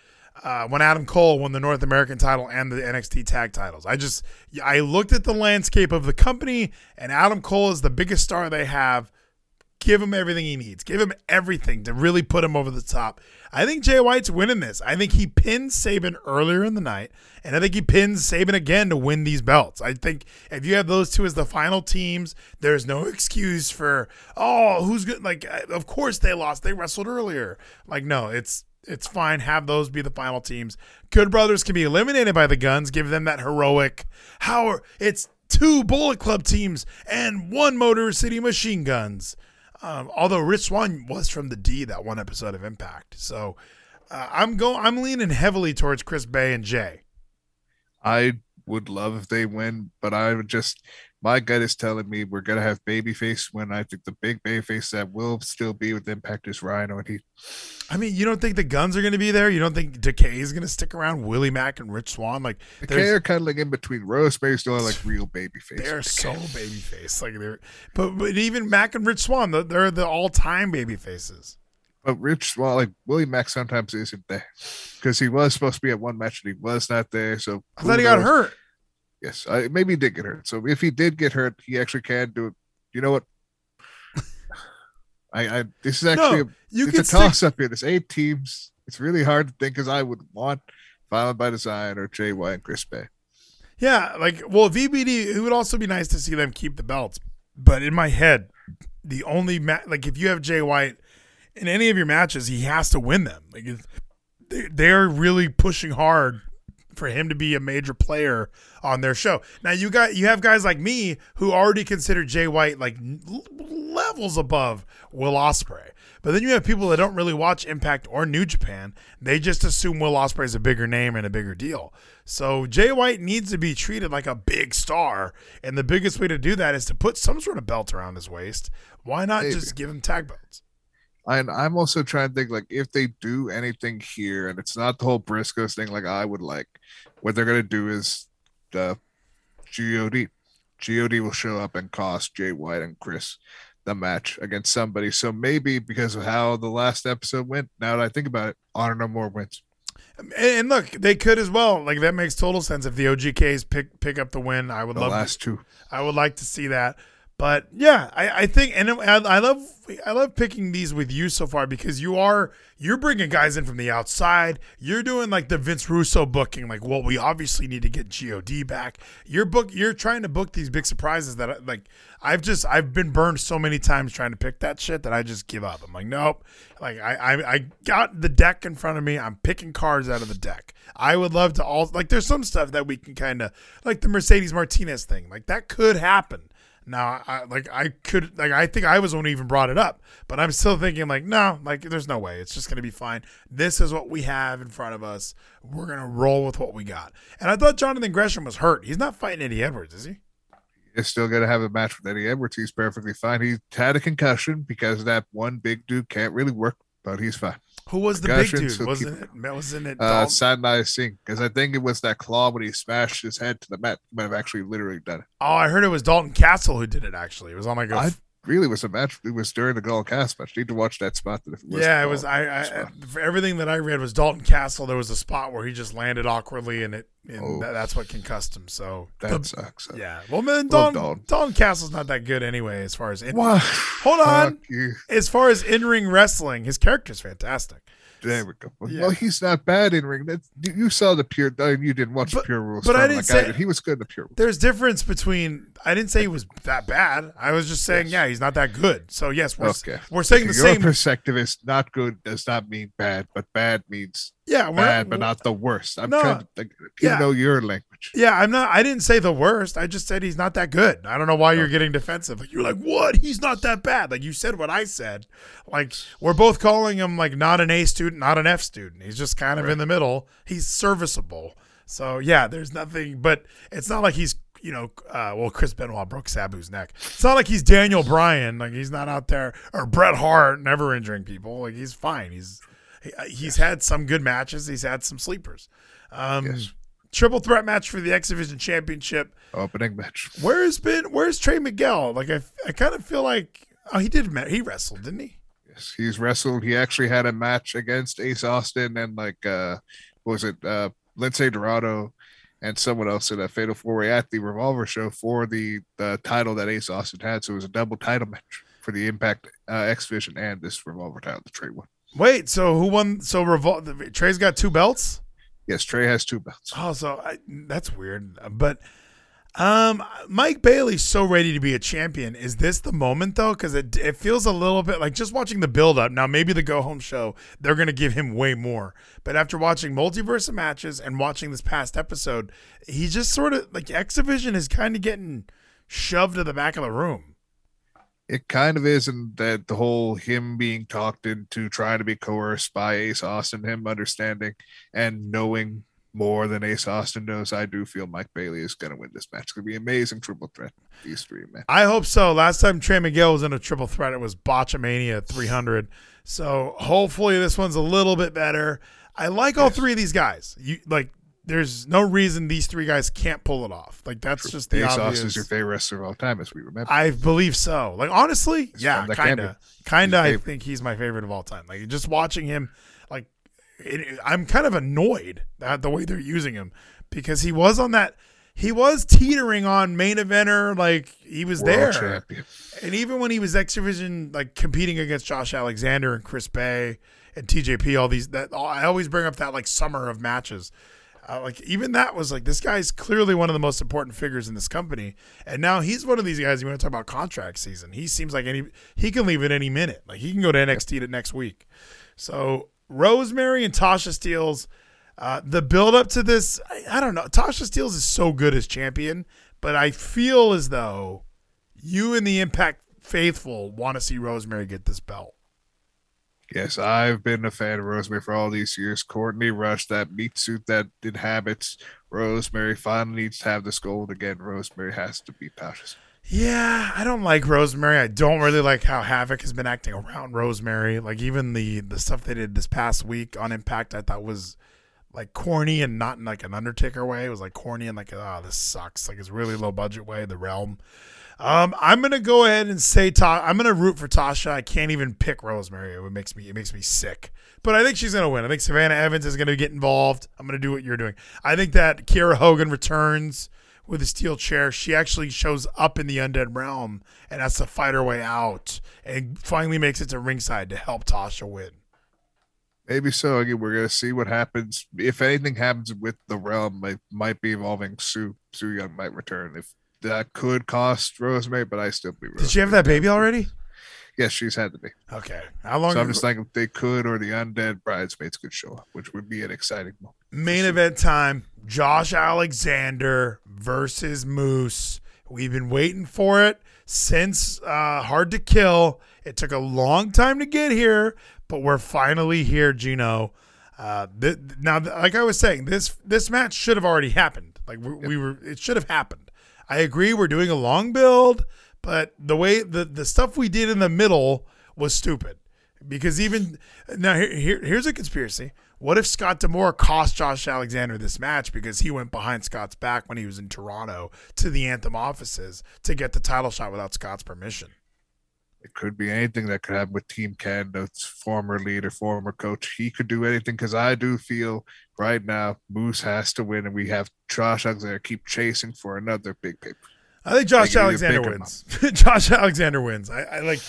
uh, when Adam Cole won the North American title and the NXT tag titles. I just I looked at the landscape of the company, and Adam Cole is the biggest star they have. Give him everything he needs. Give him everything to really put him over the top. I think Jay White's winning this. I think he pinned Sabin earlier in the night, and I think he pins Sabin again to win these belts. I think if you have those two as the final teams, there's no excuse for oh who's good. Like of course they lost. They wrestled earlier. Like no, it's it's fine. Have those be the final teams. Good Brothers can be eliminated by the Guns. Give them that heroic. How it's two Bullet Club teams and one Motor City Machine Guns. Um, although Rich Swann was from the D that one episode of Impact, so uh, I'm going. I'm leaning heavily towards Chris Bey and Jay. I would love if they win, but I would just my gut is telling me we're gonna have babyface when I think the big babyface that will still be with Impact is Rhino and he. I mean, you don't think the Guns are going to be there? You don't think Decay is going to stick around? Willie Mack and Rich Swann, like there's- are kind of like in between. Rosemary still like real babyface. They're so babyface, like they're. But but even Mack and Rich Swann, they're- they're the all time baby faces. But Rich, well, like Willie Mack sometimes isn't there because he was supposed to be at one match and he was not there. So I thought he got hurt. Yes, I, maybe he did get hurt. So if he did get hurt, he actually can do it. You know what? I, I this is actually No, a, you it's can a stick- toss up here. There's eight teams. It's really hard to think because I would want Violent by Design or JY and Chris Bey. Yeah, like well, VBD. It would also be nice to see them keep the belts. But in my head, the only ma- like if you have Jay White in any of your matches, he has to win them. Like they they're really pushing hard for him to be a major player on their show. Now you got you have guys like me who already consider Jay White like n- levels above Will Ospreay. But then you have people that don't really watch Impact or New Japan. They just assume Will Ospreay is a bigger name and a bigger deal. So Jay White needs to be treated like a big star, and the biggest way to do that is to put some sort of belt around his waist. Why not Maybe. just give him tag belts? And I'm also trying to think like if they do anything here, and it's not the whole Briscoes thing like I would like, what they're gonna do is the God. God will show up and cost Jay White and Chris the match against somebody. So maybe because of how the last episode went, now that I think about it, Honor No More wins. Um, and, and look, they could as well. Like that makes total sense if the OGKs pick pick up the win. I would The love last two. I would like to see that. But yeah, I, I think, and I, I love, I love picking these with you so far because you are, you're bringing guys in from the outside. You're doing like the Vince Russo booking, like, well, we obviously need to get God back. You're book, you're trying to book these big surprises that, I- like, I've just, I've been burned so many times trying to pick that shit that I just give up. I'm like, nope. Like, I, I, I got the deck in front of me. I'm picking cards out of the deck. I would love to all, like, there's some stuff that we can kind of, like the Mercedes Martinez thing, like that could happen. Now, I like I could like I think I was the one who even brought it up, but I'm still thinking like no, like there's no way it's just gonna be fine. This is what we have in front of us. We're gonna roll with what we got. And I thought Jonathan Gresham was hurt. He's not fighting Eddie Edwards, is he? Is still to have a match with Eddie Edwards. He's perfectly fine. He had a concussion because that one big dude can't really work, but he's fine. Who was the big Concussions, dude? Wasn't it? Wasn't it? Uh? Sanai Singh, because I think it was that claw when he smashed his head to the mat. He might have actually literally done it. oh, I heard it was Dalton Castle who did it. Actually, it was on like a I really was a match. It was during the Gall Cast match. need to watch that spot. That it was yeah, it was. I, I for everything that I read was Dalton Castle. There was a spot where he just landed awkwardly, and it and Oh. that, that's what concussed him. So that the- sucks. yeah. Well, man, Dalton, Dalton. Dalton Castle's not that good anyway, as far as in, what? hold on, as far as in ring wrestling. His character's fantastic. There we go. Yeah. Well, he's not bad in ring. That, you you saw the pure. You didn't watch But- the pure rules. but I didn't like say- did. he was good in the pure rules. There's difference between. I didn't say he was that bad. I was just saying, Yes. yeah, he's not that good. So yes, we're Okay. we're saying Okay, the Your same. perspective is not good does not mean bad, but bad means yeah, we're bad, but not the worst. I'm No. trying to think, Yeah. you know your language. Yeah, I'm not. I didn't say the worst. I just said he's not that good. I don't know why you're getting defensive. Like you're like, what? He's not that bad. Like you said what I said. Like we're both calling him like not an A student, not an F student. He's just kind of in the middle. He's serviceable. So yeah, there's nothing. But it's not like he's you know. Uh, well, Chris Benoit broke Sabu's neck. It's not like he's Daniel Bryan. Like he's not out there or Bret Hart, never injuring people. Like he's fine. He's he, he's had some good matches. He's had some sleepers. Um, Yes. Triple threat match for the X Division Championship. Opening match. Where's been where's Trey Miguel? Like I, I kind of feel like oh he did he wrestled didn't he? Yes, he's wrestled. He actually had a match against Ace Austin and like uh what was it uh Lince Dorado and someone else in a fatal four way at the Revolver show for the the title that Ace Austin had. So it was a double title match for the Impact uh, X Division and this Revolver title, the Trey one. Wait, so who won? So Revol- Trey's got two belts. Yes, Trey has two belts. Oh, so I, that's weird. But um, Mike Bailey's so ready to be a champion. Is this the moment though? Because it it feels a little bit like just watching the build up. Now maybe the go home show they're gonna give him way more. But after watching multiverse of matches and watching this past episode, he just sort of like X Division is kind of getting shoved to the back of the room. It kind of is, and that the whole him being talked into trying to be coerced by Ace Austin, him understanding and knowing more than Ace Austin knows. I do feel Mike Bailey is going to win this match. It's going to be amazing triple threat. These three men. I hope so. Last time Trey Miguel was in a triple threat, it was Botchamania 300. So hopefully this one's a little bit better. I like all three of these guys. You like, there's no reason these three guys can't pull it off. Like that's just the Ace obvious. Austin is your favorite wrestler of all time, as we remember. I believe so. Like honestly, yeah, kind of, kind of. I favorite. think he's my favorite of all time. Like just watching him, like it, I'm kind of annoyed at the way they're using him because he was on that. He was teetering on main eventer, like he was World there. champion. And even when he was X Division, like competing against Josh Alexander and Chris Bey and TJP, all these that I always bring up that like summer of matches. Uh, like even that was like this guy's clearly one of the most important figures in this company, and now he's one of these guys. You want to talk about contract season? He seems like any he can leave at any minute. Like he can go to NXT to next week. So Rosemary and Tasha Steelz, uh, the build up to this, I, I don't know. Tasha Steelz is so good as champion, but I feel as though you and the Impact faithful want to see Rosemary get this belt. Yes, I've been a fan of Rosemary for all these years. Courtney Rush, that meat suit that inhabits Rosemary, finally needs to have this gold again. Rosemary has to be Tasha. Yeah, I don't like Rosemary. I don't really like how Havok has been acting around Rosemary. Like even the the stuff they did this past week on Impact, I thought was like corny and not in like an Undertaker way. It was like corny and like oh this sucks. Like it's really low budget way. The realm. Um, I'm gonna go ahead and say Ta- I'm gonna root for Tasha. I can't even pick Rosemary. It makes me it makes me sick. But I think she's gonna win. I think Savannah Evans is gonna get involved. I'm gonna do what you're doing. I think that Kiera Hogan returns with a steel chair. She actually shows up in the undead realm and has to fight her way out and finally makes it to ringside to help Tasha win. Maybe so. Again, we're gonna see what happens. If anything happens with the realm, it might be involving Su. Su Yung might return. If that could cost Rosemary, but I still believe. Did she have that baby already? Yes, she's had the baby. Okay. How long? So I'm just thinking if they could, or the undead bridesmaids could show up, which would be an exciting moment. Main event time: Josh Alexander versus Moose. We've been waiting for it since uh, Hard to Kill. It took a long time to get here, but we're finally here, Gino. Uh, th- now, like I was saying, this this match should have already happened. Like we, we were, it should have happened. I agree. We're doing a long build, but the way the the stuff we did in the middle was stupid. Because even now, here, here here's a conspiracy. What if Scott D'Amore cost Josh Alexander this match because he went behind Scott's back when he was in Toronto to the Anthem offices to get the title shot without Scott's permission? It could be anything that could happen with Team Canada's former leader, former coach. He could do anything because I do feel right now Moose has to win, and we have Josh Alexander keep chasing for another big paper. I think Josh Like, Alexander wins. Josh Alexander wins. I, I like.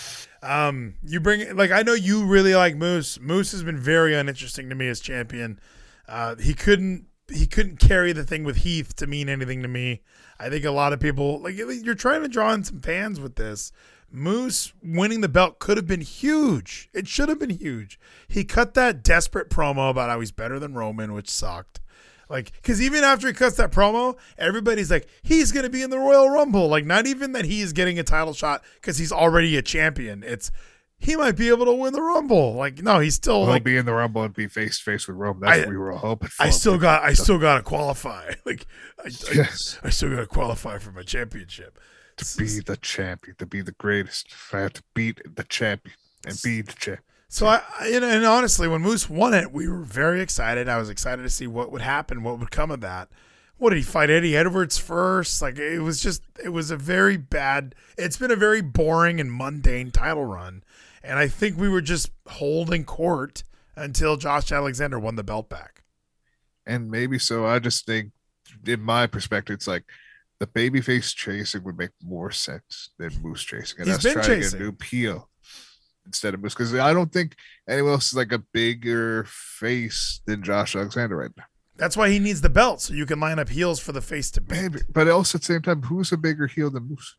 Um, you bring like I know you really like Moose. Moose has been very uninteresting to me as champion. Uh, he couldn't he couldn't carry the thing with Heath to mean anything to me. I think a lot of people like you're trying to draw in some fans with this. Moose winning the belt could have been huge. It should have been huge. He cut that desperate promo about how he's better than Roman, which sucked. Like, because even after he cuts that promo, everybody's like, he's going to be in the Royal Rumble. Like, not even that he is getting a title shot because he's already a champion. It's he might be able to win the Rumble. Like, no, he's still He'll like, be in the Rumble and be face to face with Roman. That's I- what we were all hoping for. I still got, I still got to qualify. Like, I, I, Yes. I still got to qualify for my championship. To be the champion, to be the greatest. I have to beat the champion and be the champion. So I, and honestly, when Moose won it, we were very excited. I was excited to see what would happen, what would come of that. What did he fight Eddie Edwards first? Like it was just, it was a very bad. It's been a very boring and mundane title run, and I think we were just holding court until Josh Alexander won the belt back. And maybe so. I just think, in my perspective, it's like the babyface chasing would make more sense than Moose chasing. And He's us been trying to chasing. get a new peel instead of Moose. Because I don't think anyone else is like a bigger face than Josh Alexander right now. That's why he needs the belt, so you can line up heels for the face to beat. Maybe. But also at the same time, who's a bigger heel than Moose?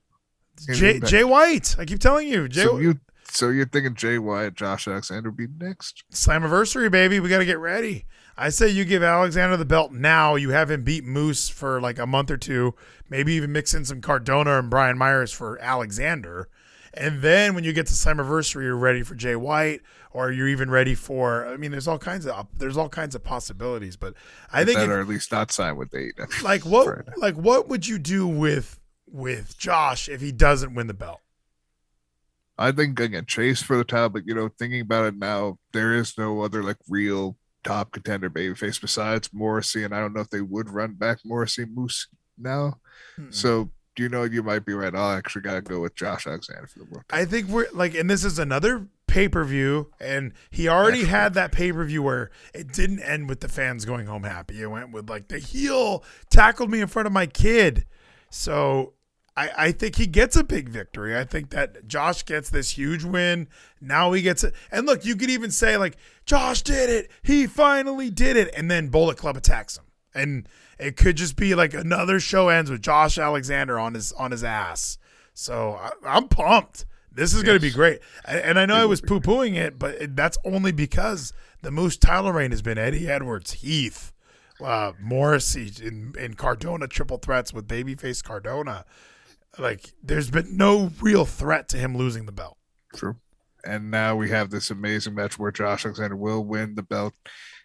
Jay, Jay White. I keep telling you, Jay. So you so you're thinking Jay White, Josh Alexander would be next? Slammiversary, baby. We got to get ready. I say you give Alexander the belt now. You have him beat Moose for like a month or two. Maybe even mix in some Cardona and Brian Myers for Alexander. And then when you get to Slammiversary, you're ready for Jay White, or you're even ready for. I mean, there's all kinds of there's all kinds of possibilities. But I think if- Better at least not sign with AEW. like what Right. like what would you do with with Josh if he doesn't win the belt? I think again, chase for the title, but you know, thinking about it now, there is no other like real top contender babyface besides Morrissey, and I don't know if they would run back Morrissey Moose now. Hmm. So you know, you might be right. I actually got to go with Josh Alexander for the world. I think we're like, and this is another pay per view, and he already had that pay per view where it didn't end with the fans going home happy. It went with like the heel tackled me in front of my kid. So I, I think he gets a big victory. I think that Josh gets this huge win. Now he gets it. And look, you could even say like Josh did it. He finally did it. And then Bullet Club attacks him. And it could just be like another show ends with Josh Alexander on his on his ass. So I, I'm pumped. This is going to be great. And and I know I was poo pooing it, but it, that's only because the Moose title reign has been Eddie Edwards, Heath, uh, Morrissey, in, in Cardona triple threats with babyface Cardona. Like, there's been no real threat to him losing the belt. True. And now we have this amazing match where Josh Alexander will win the belt,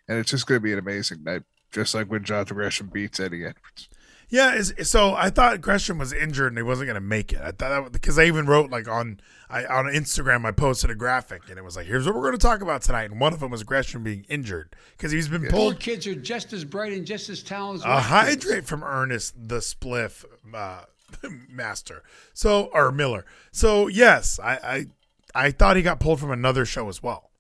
and it's just going to be an amazing night, just like when Jonathan Gresham beats Eddie Edwards. Yeah, so I thought Gresham was injured and he wasn't going to make it. I thought that because I even wrote like on I on Instagram I posted a graphic and it was like here's what we're going to talk about tonight and one of them was Gresham being injured because he's been Poor pulled kids are just as bright and just as talented. a as kids. hydrate from Ernest the Spliff uh, master. So or Miller. So yes, I, I I thought he got pulled from another show as well.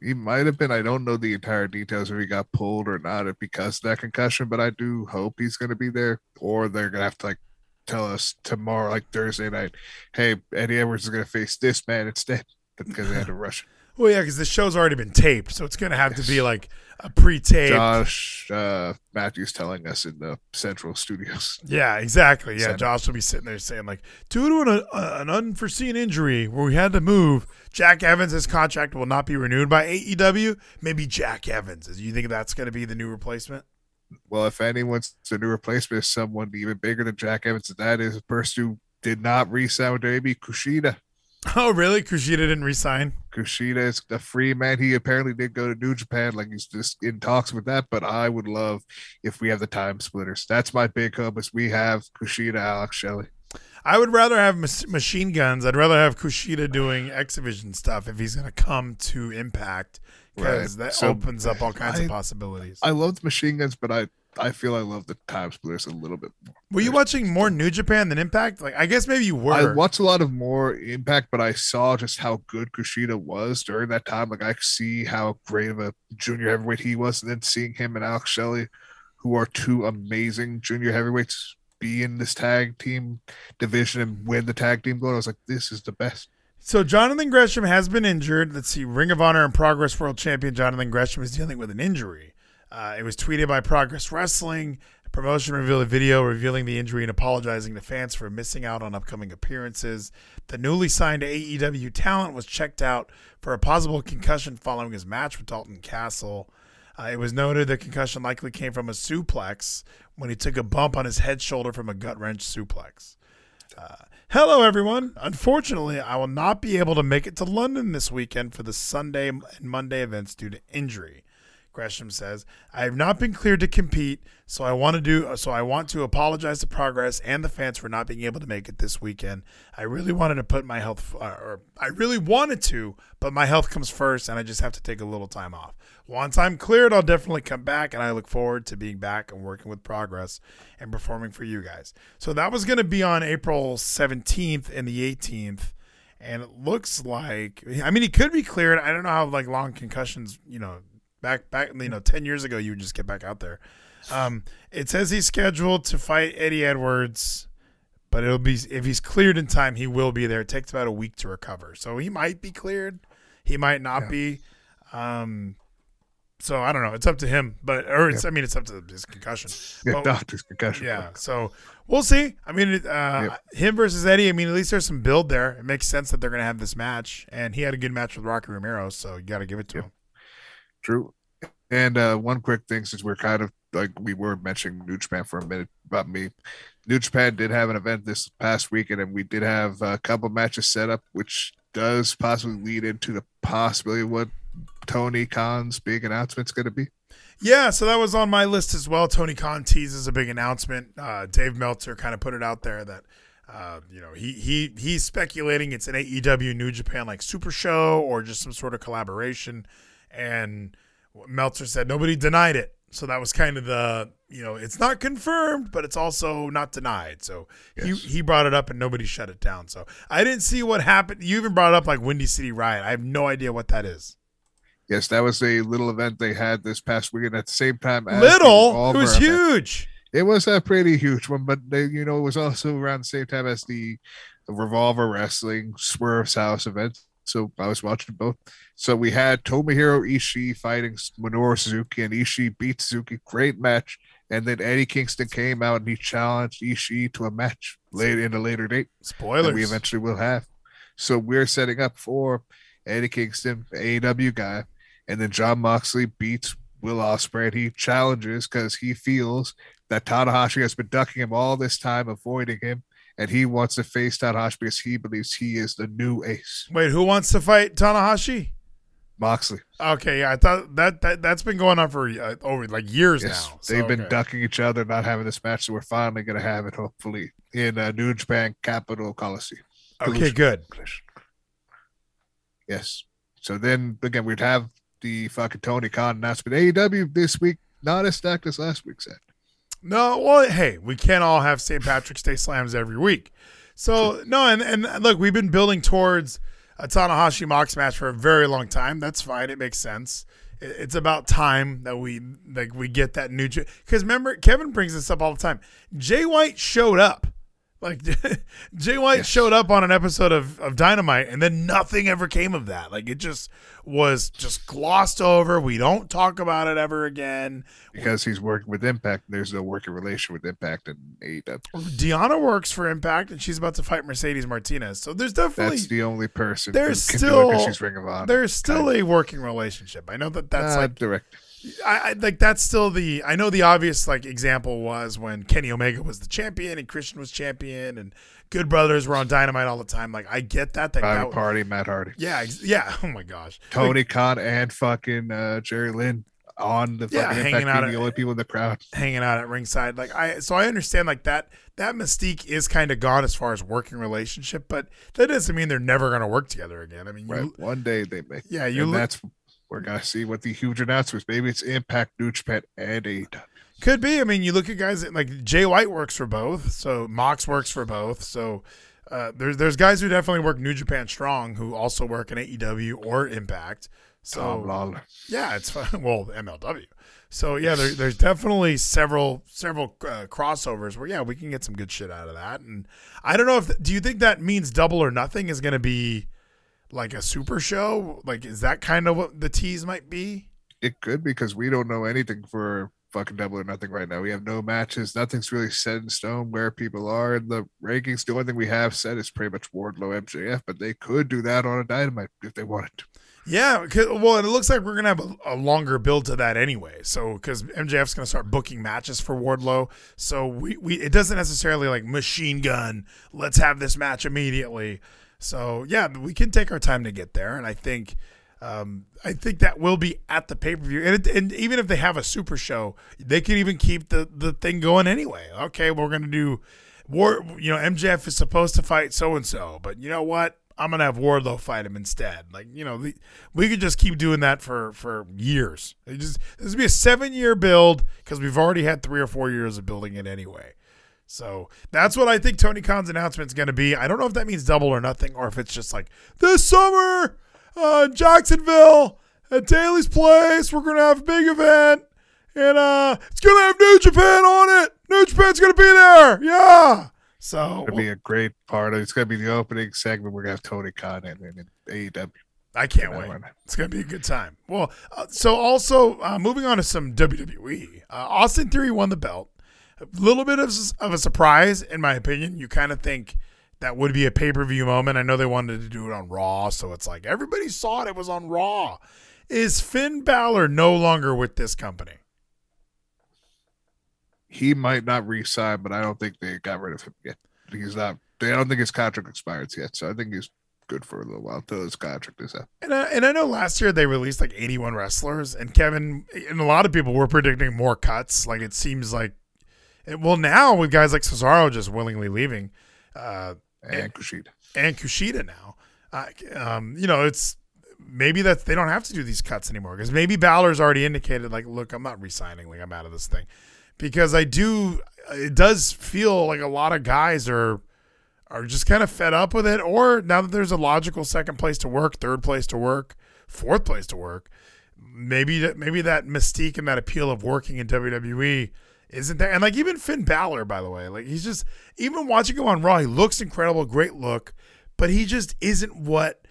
He might have been. I don't know the entire details if he got pulled or not because of that concussion, but I do hope he's going to be there, or they're going to have to like tell us tomorrow, like Thursday night, hey, Eddie Edwards is going to face this man instead because they had to rush. Well, yeah, because the show's already been taped, so it's gonna have to be like a pre-tape. Josh uh, Matthews telling us in the Central Studios. Yeah, exactly. Yeah, Center. Josh will be sitting there saying like, due to an, uh, an unforeseen injury where we had to move, Jack Evans' contract will not be renewed by AEW. Maybe Jack Evans. Do you think that's going to be the new replacement? Well, if anyone's the new replacement someone even bigger than Jack Evans, and that is a person who did not re-sign with WWE, Kushida. Oh, really? Kushida didn't resign. Kushida is a free man. He apparently did go to New Japan, like he's just in talks with that. But I would love if we have the time splitters. That's my big hope is we have Kushida, Alex Shelley. I would rather have machine guns. I'd rather have Kushida doing X Division stuff if he's going to come to Impact because Right. that So, opens up all kinds I- of possibilities. I love the machine guns, but I I feel I love the time splitters a little bit more. were you watching more New Japan than Impact? Like, I guess maybe you were. I watched a lot of more Impact, but I saw just how good Kushida was during that time. Like I see how great of a junior heavyweight he was, and then seeing him and Alex Shelley, who are two amazing junior heavyweights, be in this tag team division and win the tag team gold. I was like, this is the best. So Jonathan Gresham has been injured. Let's see, Ring of Honor and Progress World Champion Jonathan Gresham is dealing with an injury. Uh, it was tweeted by Progress Wrestling. The promotion revealed a video revealing the injury and apologizing to fans for missing out on upcoming appearances. The newly signed AEW talent was checked out for a possible concussion following his match with Dalton Castle. Uh, it was noted the concussion likely came from a suplex when he took a bump on his head shoulder from a gut wrench suplex. Hello, everyone. Unfortunately, I will not be able to make it to London this weekend for the Sunday and Monday events due to injury. Gresham says, "I have not been cleared to compete, so I want to do so I want to apologize to Progress and the fans for not being able to make it this weekend. I really wanted to put my health uh, or I really wanted to, but my health comes first and I just have to take a little time off. Once I'm cleared, I'll definitely come back and I look forward to being back and working with Progress and performing for you guys." So that was going to be on April 17th and the 18th and it looks like I mean he could be cleared. I don't know how like long concussions, you know, back back you know 10 years ago you would just get back out there. Um it says he's scheduled to fight Eddie Edwards, but it'll be if he's cleared in time, he will be there. It takes about a week to recover. So he might be cleared. He might not be. Um so I don't know. It's up to him, but or it's I mean it's up to his concussion. Yeah, But- doctor's concussion. yeah, so we'll see. I mean, uh, him versus Eddie. I mean, at least there's some build there. It makes sense that they're going to have this match, and he had a good match with Rocky Romero, so you got to give it to him. True. And uh, one quick thing, since we're kind of like we were mentioning New Japan for a minute about me, New Japan did have an event this past weekend, and we did have a couple matches set up, which does possibly lead into the possibility of what Tony Khan's big announcement is going to be. Yeah, so that was on my list as well. Tony Khan teases a big announcement. Uh, Dave Meltzer kind of put it out there that. Uh, you know, he he he's speculating it's an AEW New Japan like super show or just some sort of collaboration, and Meltzer said nobody denied it. So that was kind of the you know it's not confirmed, but it's also not denied. So Yes. he he brought it up and nobody shut it down. So I didn't see what happened. You even brought up like Windy City Riot. I have no idea what that is. Yes, that was a little event they had this past weekend at the same time. As Little, it was huge. It was a pretty huge one, but they, you know, it was also around the same time as the, the Revolver Wrestling Swerve's House event. So I was watching both. So we had Tomohiro Ishii fighting Minoru Suzuki, and Ishii beat Suzuki. Great match. And then Eddie Kingston came out and he challenged Ishii to a match later in a later date Spoilers. we eventually will have. So we're setting up for Eddie Kingston, AEW guy, and then Jon Moxley beats Will Ospreay. And he challenges because he feels that Tanahashi has been ducking him all this time, avoiding him, and he wants to face Tanahashi because he believes he is the new ace. Wait, who wants to fight Tanahashi? Moxley. Okay, yeah, I thought that, that that's been going on for uh, over like years Yes, now. So, they've been okay. ducking each other, not having this match, so we're finally going to have it, hopefully, in uh, New Japan Capital Coliseum. Okay, good. Yes. So then again, we'd have the fucking Tony Khan announcement. AEW this week, not as stacked as last week's said. No, well, hey, we can't all have St. Patrick's Day slams every week. So no, and and look, we've been building towards a Tanahashi Mox match for a very long time. That's fine. It makes sense. It's about time that we like we get that new because remember Kevin brings this up all the time. Jay White showed up. Like Jay White Yes. showed up on an episode of, of Dynamite and then nothing ever came of that. Like it just was just glossed over. We don't talk about it ever again. because he's working with Impact. There's no working relation with Impact and AEW. Deonna works for Impact and she's about to fight Mercedes Martinez. So there's definitely That's the only person there's who can do it 'cause still she's Ring of Honor. there's still a working relationship. I know that that's Not like direct. I, I like that's still the I know the obvious like example was when Kenny Omega was the champion and Christian was champion and Good Brothers were on Dynamite all the time. Like I get that. That, that Party, Matt Hardy, yeah, ex- yeah. Oh my gosh, Tony Khan, and fucking uh, Jerry Lynn on the Yeah, fucking hanging out at- the only people in the crowd. hanging out at ringside. Like I, so I understand like that. That mystique is kind of gone as far as working relationship, but that doesn't mean they're never going to work together again. I mean, you, Right. One day they may. yeah, you and look, that's we're gonna see what the huge announcements. Maybe it's Impact, New Japan, and AEW. Could be. I mean, you look at guys that, like Jay White works for both, so Mox works for both. So uh, there's there's guys who definitely work New Japan Strong who also work in AEW or Impact. So yeah, it's fun. well MLW. So yeah, there, there's definitely several several uh, crossovers where yeah we can get some good shit out of that. And I don't know if do you think that means Double or Nothing is going to be like a super show? Like is that kind of what the tease might be? It could because we don't know anything for fucking double or nothing right now. We have no matches. Nothing's really set in stone where people are in the rankings. The only thing we have set is pretty much Wardlow MJF, but they could do that on a dynamite if they wanted to. Yeah, well, and it looks like we're gonna have a, a longer build to that anyway. So, because MJF's gonna start booking matches for Wardlow, so we, we it doesn't necessarily like machine gun. Let's have this match immediately. So yeah, we can take our time to get there, and I think, um, I think that will be at the pay per view. And, and even if they have a super show, they can even keep the the thing going anyway. Okay, we're gonna do War. You know, MJF is supposed to fight so and so, but you know what? I'm gonna have Wardlow fight him instead. Like you know, we could just keep doing that for for years. It just this would be a seven year build because we've already had three or four years of building it anyway. So that's what I think Tony Khan's announcement is going to be. I don't know if that means double or nothing, or if it's just like this summer, uh, Jacksonville at Daly's Place, we're going to have a big event, and uh, it's going to have New Japan on it. New Japan's going to be there. Yeah. So It'd be a great part of it's gonna be the opening segment. We're gonna have Tony Khan and, and, and AEW. I can't wait. one. It's gonna be a good time. Well, uh, so also uh, moving on to some WWE. Uh, Austin Theory won the belt. A little bit of, of a surprise, in my opinion. You kind of think that would be a pay per view moment. I know they wanted to do it on Raw, so it's like everybody saw it. It was on Raw. Is Finn Balor no longer with this company? He might not re-sign, but I don't think they got rid of him yet. He's not. They I don't think his contract expires yet, so I think he's good for a little while until his contract is up. And I, and I know last year they released like 81 wrestlers, and Kevin and a lot of people were predicting more cuts. Like it seems like, well, now with guys like Cesaro just willingly leaving, uh, And Kushida. and Kushida now, uh, um, you know, it's maybe that they don't have to do these cuts anymore because maybe Balor's already indicated like, look, I'm not resigning, like I'm out of this thing, because I do. It does feel like a lot of guys are are just kind of fed up with it, or now that there's a logical second place to work, third place to work, fourth place to work, maybe that maybe that mystique and that appeal of working in WWE isn't there. And like even Finn Balor, by the way, like he's just even watching him on Raw, he looks incredible, great look, but he just isn't what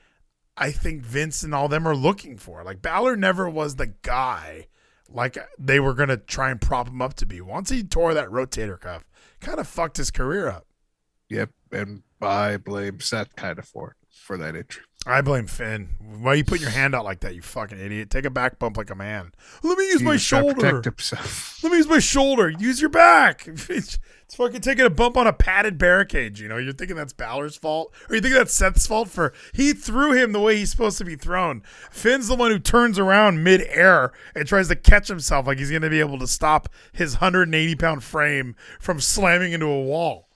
I think Vince and all them are looking for. Like Balor never was the guy like they were gonna try and prop him up to be. Once he tore that rotator cuff, kind of fucked his career up. Yep, and I blame Seth kind of for it, for that injury. I blame Finn. Why are you putting your hand out like that, you fucking idiot? Take a back bump like a man. Let me use He my was trying to shoulder. protect himself. Let me use my shoulder. Use your back. It's, it's fucking taking a bump on a padded barricade. You know, you're thinking that's Balor's fault, or you think that's Seth's fault for he threw him the way he's supposed to be thrown. Finn's the one who turns around mid-air and tries to catch himself like he's going to be able to stop his 180 pound frame from slamming into a wall.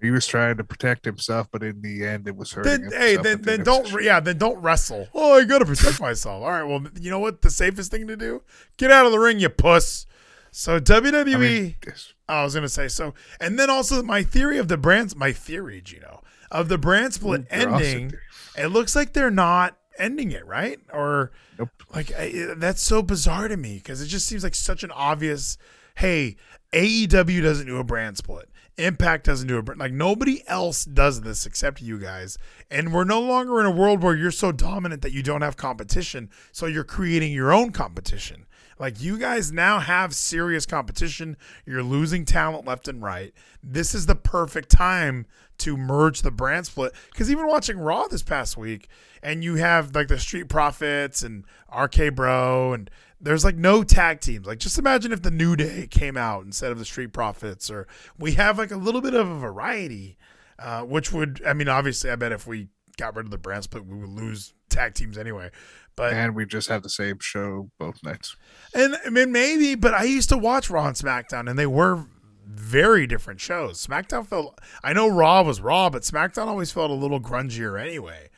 He was trying to protect himself, but in the end, it was hurting Then hey, himself then the then don't yeah, then don't wrestle. Oh, I gotta protect myself. All right, well, you know what? The safest thing to do: get out of the ring, you puss. So WWE. I mean, yes. Oh, I was gonna say so, and then also my theory of the brands. My theory, Gino. of the brand split Ooh, ending, it looks like they're not ending it, right? Or Nope. like I, eh, that's so bizarre to me because it just seems like such an obvious. Hey, AEW doesn't do a brand split. Impact doesn't do it. Like nobody else does this except you guys. And we're no longer in a world where you're so dominant that you don't have competition. So you're creating your own competition. Like you guys now have serious competition. You're losing talent left and right. This is the perfect time to merge the brand split. Because even watching Raw this past week, and you have like the Street Profits and RK Bro, and there's like no tag teams. Like just imagine if the New Day came out instead of the Street Profits, or we have like a little bit of a variety, uh, which would, I mean, obviously, I bet if we got rid of the brand split, we would lose tag teams anyway. But and we just have the same show both nights. and I mean, maybe, but I used to watch Raw and SmackDown, and they were very different shows. SmackDown felt, I know Raw was Raw, but SmackDown always felt a little grungier anyway.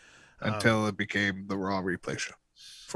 until it became the Raw replay show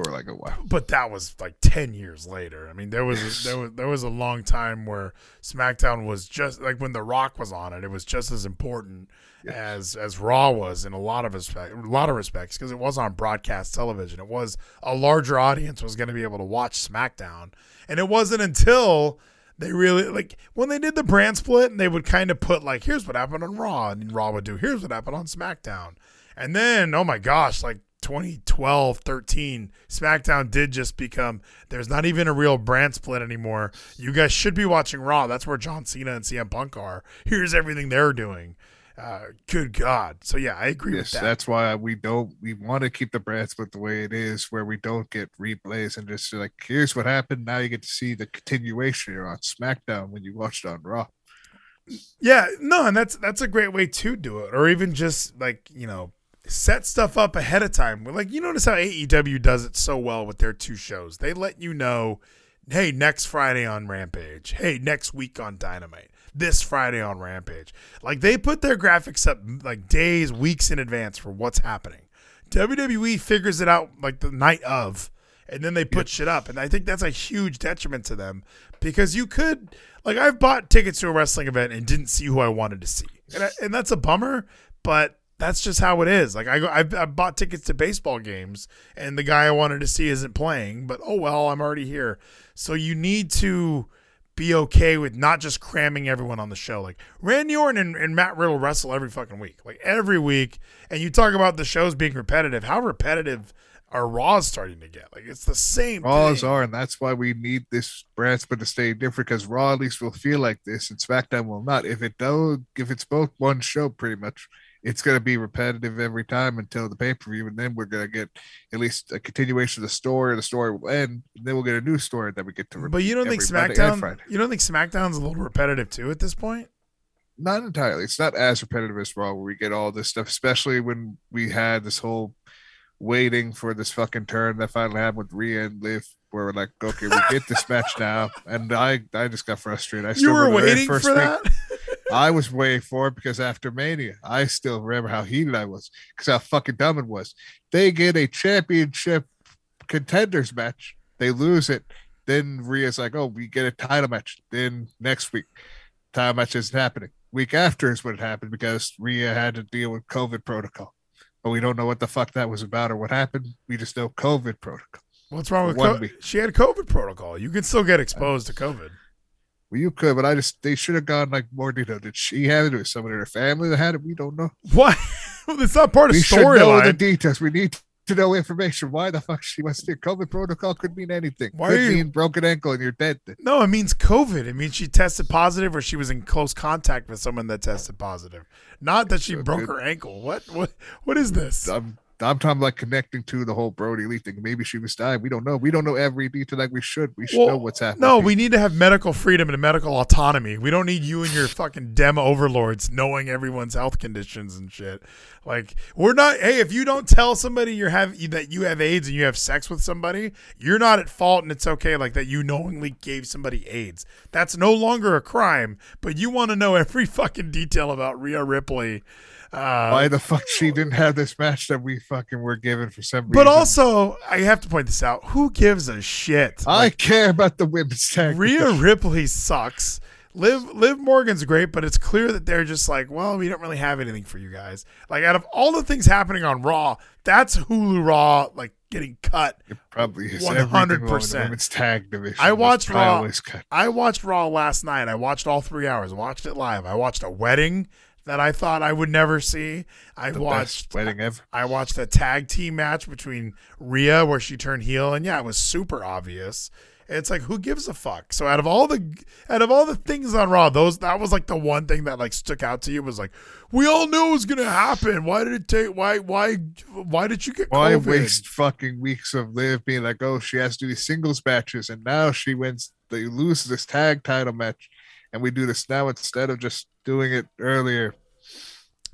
for like a while. But that was like ten years later. I mean, there was there was there was a long time where SmackDown was just like when The Rock was on it. It was just as important as as Raw was in a lot of respect, a lot of respects, because it was on broadcast television. It was a larger audience was going to be able to watch SmackDown, and it wasn't until they really like when they did the brand split and they would kind of put like here's what happened on Raw and Raw would do here's what happened on SmackDown. And then oh my gosh, like 2012, 13, SmackDown did just become there's not even a real brand split anymore. You guys should be watching Raw. That's where John Cena and CM Punk are. Here's everything they're doing. Uh, good God. So yeah, I agree Yes, with that. that's why we don't. We want to keep the brand split the way it is, where we don't get replays and just like, here's what happened. Now you get to see the continuation on SmackDown when you watched on Raw. Yeah, no, and that's that's a great way to do it, or even just like you know set stuff up ahead of time. Like you notice how AEW does it so well with their two shows. They let you know, hey, next Friday on Rampage. Hey, next week on Dynamite. This Friday on Rampage. Like they put their graphics up like days, weeks in advance for what's happening. WWE figures it out like the night of, and then they put shit up. And I think that's a huge detriment to them because you could, like, I've bought tickets to a wrestling event and didn't see who I wanted to see, and, I, and that's a bummer. But that's just how it is. Like I go, I've bought tickets to baseball games, and the guy I wanted to see isn't playing. But oh well, I'm already here. So you need to be okay with not just cramming everyone on the show. Like Randy Orton and, and Matt Riddle wrestle every fucking week, like every week. And you talk about the shows being repetitive. How repetitive are Raws starting to get? Like it's the same. Raws thing. are, and that's why we need this brand split to stay different because Raw at least will feel like this, and SmackDown will not. If it does, if it's both one show, pretty much, it's going to be repetitive every time until the pay per view, and then we're going to get at least a continuation of the story. The story will end, and then we'll get a new story that we get to. But you don't think every Monday and SmackDown? You don't think SmackDown's a little repetitive too at this point? Not entirely. It's not as repetitive as Raw, where we get all this stuff, especially when we had this whole waiting for this fucking turn that finally happened with Rhea and Liv, where we're like, okay, we get this match now, and I, I just got frustrated. I You still were the very waiting first for that. I was waiting for it because after Mania, I still remember how heated I was because how fucking dumb it was. They get a championship contenders match, they lose it. Then Rhea's like, oh, we get a title match. Then next week, title match isn't happening. Week after is when it happened because Rhea had to deal with COVID protocol. But we don't know what the fuck that was about or what happened. We just know COVID protocol. What's wrong with One she had COVID protocol? You can still get exposed to COVID. Well, you could, but I just they should have gone like more detail. Did she have it? Was someone in her family that had it? We don't know. What? it's not part of we should know the storyline. details. We need to know information. Why the fuck she was there? COVID protocol could mean anything. Why could you- mean broken ankle and you're dead. No, it means COVID. It means she tested positive or she was in close contact with someone that tested positive. Not that she So broke good. her ankle. What? What? What is this? I'm I'm talking like connecting to the whole Brody Lee thing. Maybe she was dying. We don't know. We don't know every detail like we should. We should Well, know what's happening. No, we need to have medical freedom and medical autonomy. We don't need you and your fucking dem overlords knowing everyone's health conditions and shit. Like we're not. Hey, if you don't tell somebody you have that you have AIDS and you have sex with somebody, you're not at fault, and it's okay. Like that, you knowingly gave somebody AIDS. That's no longer a crime. But you want to know every fucking detail about Rhea Ripley. Uh, Why the fuck she didn't have this match that we fucking were given for some reason? but also, I have to point this out. Who gives a shit? I care about the women's tag. Rhea. Ripley sucks. Liv Liv Morgan's great, but it's clear that they're just like, well, we don't really have anything for you guys. Like out of all the things happening on Raw, that's Hulu Raw like getting cut. It probably is 100%. everything wrong with women's tag division. I watched Raw. cut. I watched Raw last night. I watched all three hours. Watched it live. I watched a wedding that I thought I would never see. I The watched wedding ever. I watched a tag team match between Rhea where she turned heel, and yeah, it was super obvious. It's like who gives a fuck? So out of all the out of all the things on Raw, those that was like the one thing that like stuck out to you was like we all knew it was gonna happen. Why did it take? Why why why did you get Why COVID? waste fucking weeks of Liv being like, oh, she has to do these singles matches, and now she wins, they lose this tag title match, and we do this now instead of just doing it earlier.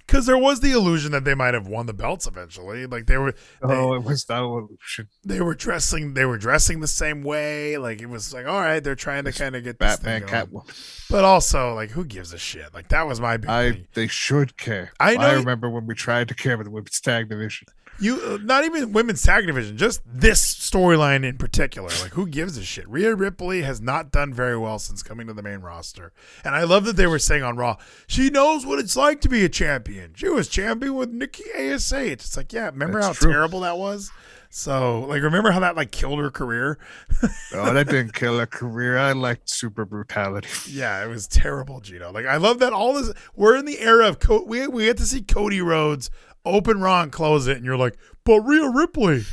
Because there was the illusion that they might have won the belts eventually. Like they were they, Oh, it was that illusion. they were dressing they were dressing the same way. Like it was like all right, they're trying to kind of get this Batman. Catwoman. But also like who gives a shit? Like that was my big I thing. they should care. I know- I remember when we tried to care about the women's tag division. You uh, not even women's tag division, just this storyline in particular. Like who gives a shit? Rhea Ripley has not done very well since coming to the main roster, and I love that they were saying on Raw she knows what it's like to be a champion. She was champion with Nikki Ash. It's like yeah, remember That's how true. terrible that was. So like remember how that like killed her career? Oh, that didn't kill her career. I liked super brutality. Yeah, it was terrible, Gino. Like I love that all this. We're in the era of Co- we we get to see Cody Rhodes open Raw and close it, and you're like, but Rhea Ripley.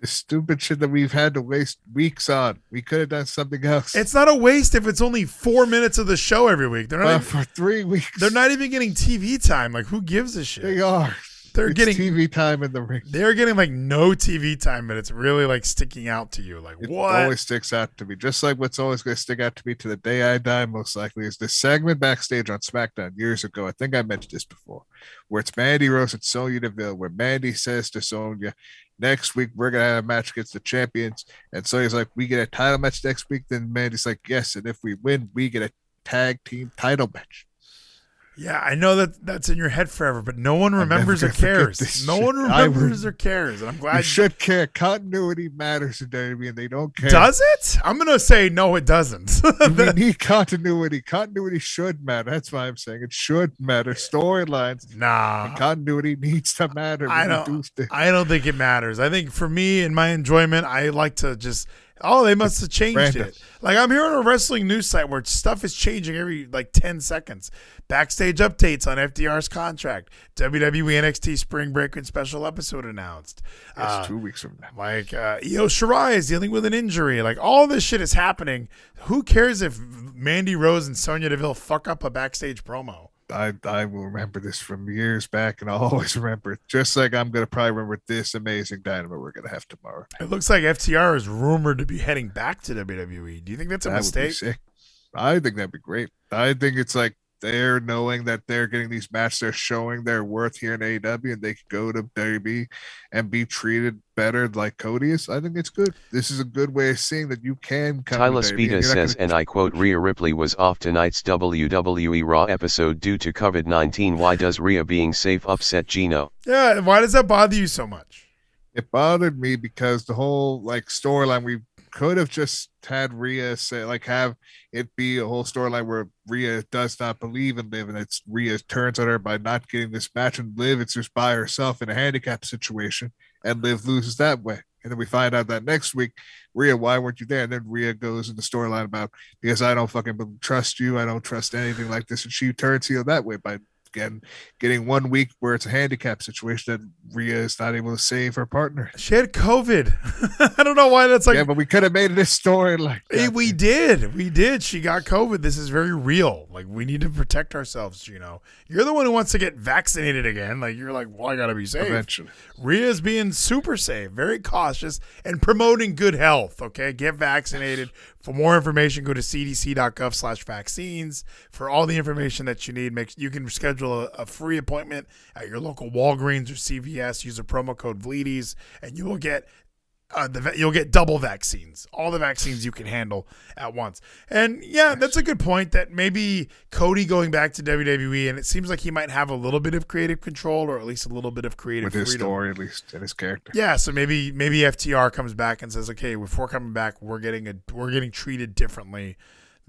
The stupid shit that we've had to waste weeks on. We could have done something else. It's not a waste if it's only four minutes of the show every week. They're not. Uh, even, for three weeks. they're not even getting TV time. Like who gives a shit? They are. They're It's getting. TV time in the ring. They're getting like no TV time, but it's really like sticking out to you. Like It what? always sticks out to me. Just like what's always going to stick out to me to the day I die, most likely, is this segment backstage on SmackDown years ago. I think I mentioned this before, where it's Mandy Rose and Sonya Deville, where Mandy says to Sonya, Next week, we're going to have a match against the champions. And Sonya's like, We get a title match next week. Then Mandy's like, Yes. And if we win, we get a tag team title match. Yeah, I know that that's in your head forever, but no one remembers or cares. No shit. one remembers would- or cares, and I'm You glad. should care. Continuity matters in WWE, and they don't care. Does it? I'm gonna say no. It doesn't. we need continuity. Continuity should matter. That's why I'm saying it should matter. Storylines nah, continuity needs to matter. I don't. do. I don't think it matters. I think for me and my enjoyment, I like to just. Oh, they must have changed it. Like I'm here on a wrestling news site where stuff is changing every like ten seconds. Backstage updates on FTR's contract. WWE NXT Spring Break and special episode announced. That's Uh, two weeks from now. like uh, Io Shirai is dealing with an injury. Like all this shit is happening. Who cares if Mandy Rose and Sonya Deville fuck up a backstage promo? I I will remember this from years back, and I'll always remember it. Just like I'm gonna probably remember this amazing dynamite we're gonna have tomorrow. It looks like FTR is rumored to be heading back to WWE. Do you think that's a That mistake? I think that'd be great. I think it's like they're knowing that they're getting these matches, they're showing their worth here in AEW, and they could go to WWE and be treated better like Cody is. I think it's good. This is a good way of seeing that you can come. Tyler to and Spita says, gonna- and I quote, Rhea Ripley was off tonight's WWE Raw episode due to COVID-19. Why does Rhea being safe upset Gino? Yeah. Why does that bother you so much? it bothered me because the whole like storyline we could have just had Rhea say like have it be a whole storyline where Rhea does not believe in Liv and it's Rhea turns on her by not getting this match and Liv it's just by herself in a handicap situation and Liv loses that way. And then we find out that next week, Rhea, why weren't you there? And then Rhea goes in the storyline about because I don't fucking trust you, I don't trust anything like this, and she turns heel that way by again getting one week where it's a handicap situation and Rhea is not able to save her partner. She had COVID. I don't know why that's like. yeah, but we could have made it a story like eh, that. we did. We did. She got COVID. This is very real. Like we need to protect ourselves, you know. You're the one who wants to get vaccinated again. Like you're like, well, I gotta be safe. eventually. Rhea's being super safe, very cautious, and promoting good health. Okay, get vaccinated. For more information, go to cdc.gov slash vaccines. For all the information that you need, make you can schedule a, a free appointment at your local Walgreens or CVS. Use a promo code VLEADIES, and you will get uh, the you'll get double vaccines, all the vaccines you can handle at once. And yeah, that's a good point. That maybe Cody going back to WWE, and it seems like he might have a little bit of creative control, or at least a little bit of creative with his freedom. story at least and his character. Yeah, so maybe maybe FTR comes back and says, "Okay, if we're coming back, we're getting a we're getting treated differently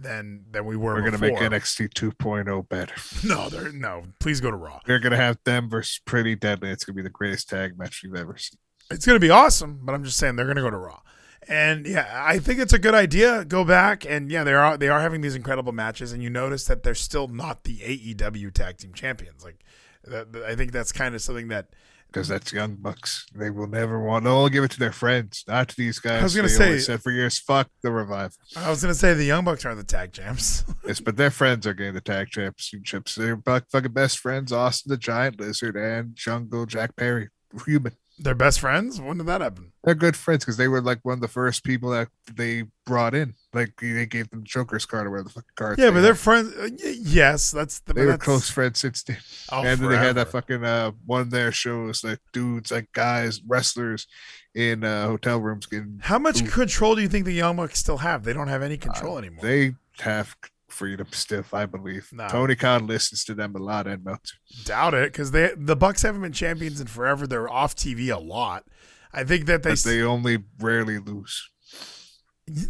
than than we were. We're gonna make. NXT 2.0 better. No, they're no. Please go to Raw. They're gonna have them versus Pretty Deadly. It's gonna be the greatest tag match we've ever seen. It's gonna be awesome, but I'm just saying they're gonna go to Raw. And yeah, I think it's a good idea. Go back and yeah, they are they are having these incredible matches, and you notice that they're still not the AEW tag team champions. Like, that- I think that's kind of something that Because that's Young Bucks. They will never want. They'll give it to their friends, not to these guys. I was gonna They say- said for years, "Fuck the revival." I was gonna say the Young Bucks are the tag champs. Yes, but their friends are getting the tag championships. They're fucking best friends: Austin the Giant Lizard and Jungle Jack Perry. Human. They're best friends. When did that happen? They're good friends because they were like one of the first people that they brought in. Like they gave them Joker's card or whatever the fucking card. Yeah, but they're friends. uh, Yes, that's the. they were that's- close friends since then. Oh, and then they had that fucking uh one of their shows like dudes like guys wrestlers in uh hotel rooms getting How much control do you think the Young Bucks still have? They don't have any control anymore. Uh, they have freedom still i believe No. tony khan listens to them a lot and Meltzer. Doubt it, because they the Bucks haven't been champions in forever. They're off TV a lot. I think that they. but they only rarely lose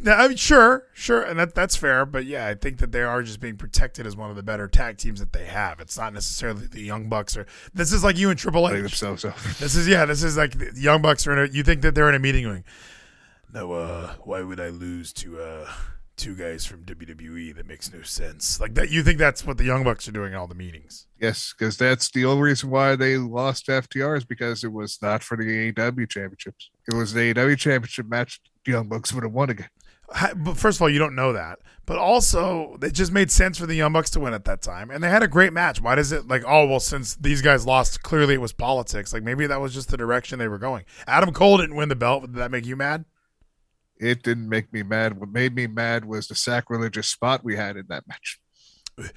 I mean, sure, sure, and that that's fair. But yeah, I think that they are just being protected as one of the better tag teams that they have. It's not necessarily the Young Bucks or this is like you and Triple play H. themselves up This is yeah, this is like the Young Bucks are in a. You think that they're in a meeting going, no, uh, why would I lose to uh two guys from WWE? That makes no sense. Like that, you think that's what the Young Bucks are doing in all the meetings? yes because that's the only reason why they lost ftr is because it was not for the aew championships it was the aew championship match the young bucks would have won again But first of all, you don't know that. But also, it just made sense for the Young Bucks to win at that time, and they had a great match. Why does it like? Oh well, since these guys lost, clearly it was politics. Like maybe that was just the direction they were going. Adam Cole didn't win the belt. Did that make you mad? It didn't make me mad what made me mad was the sacrilegious spot we had in that match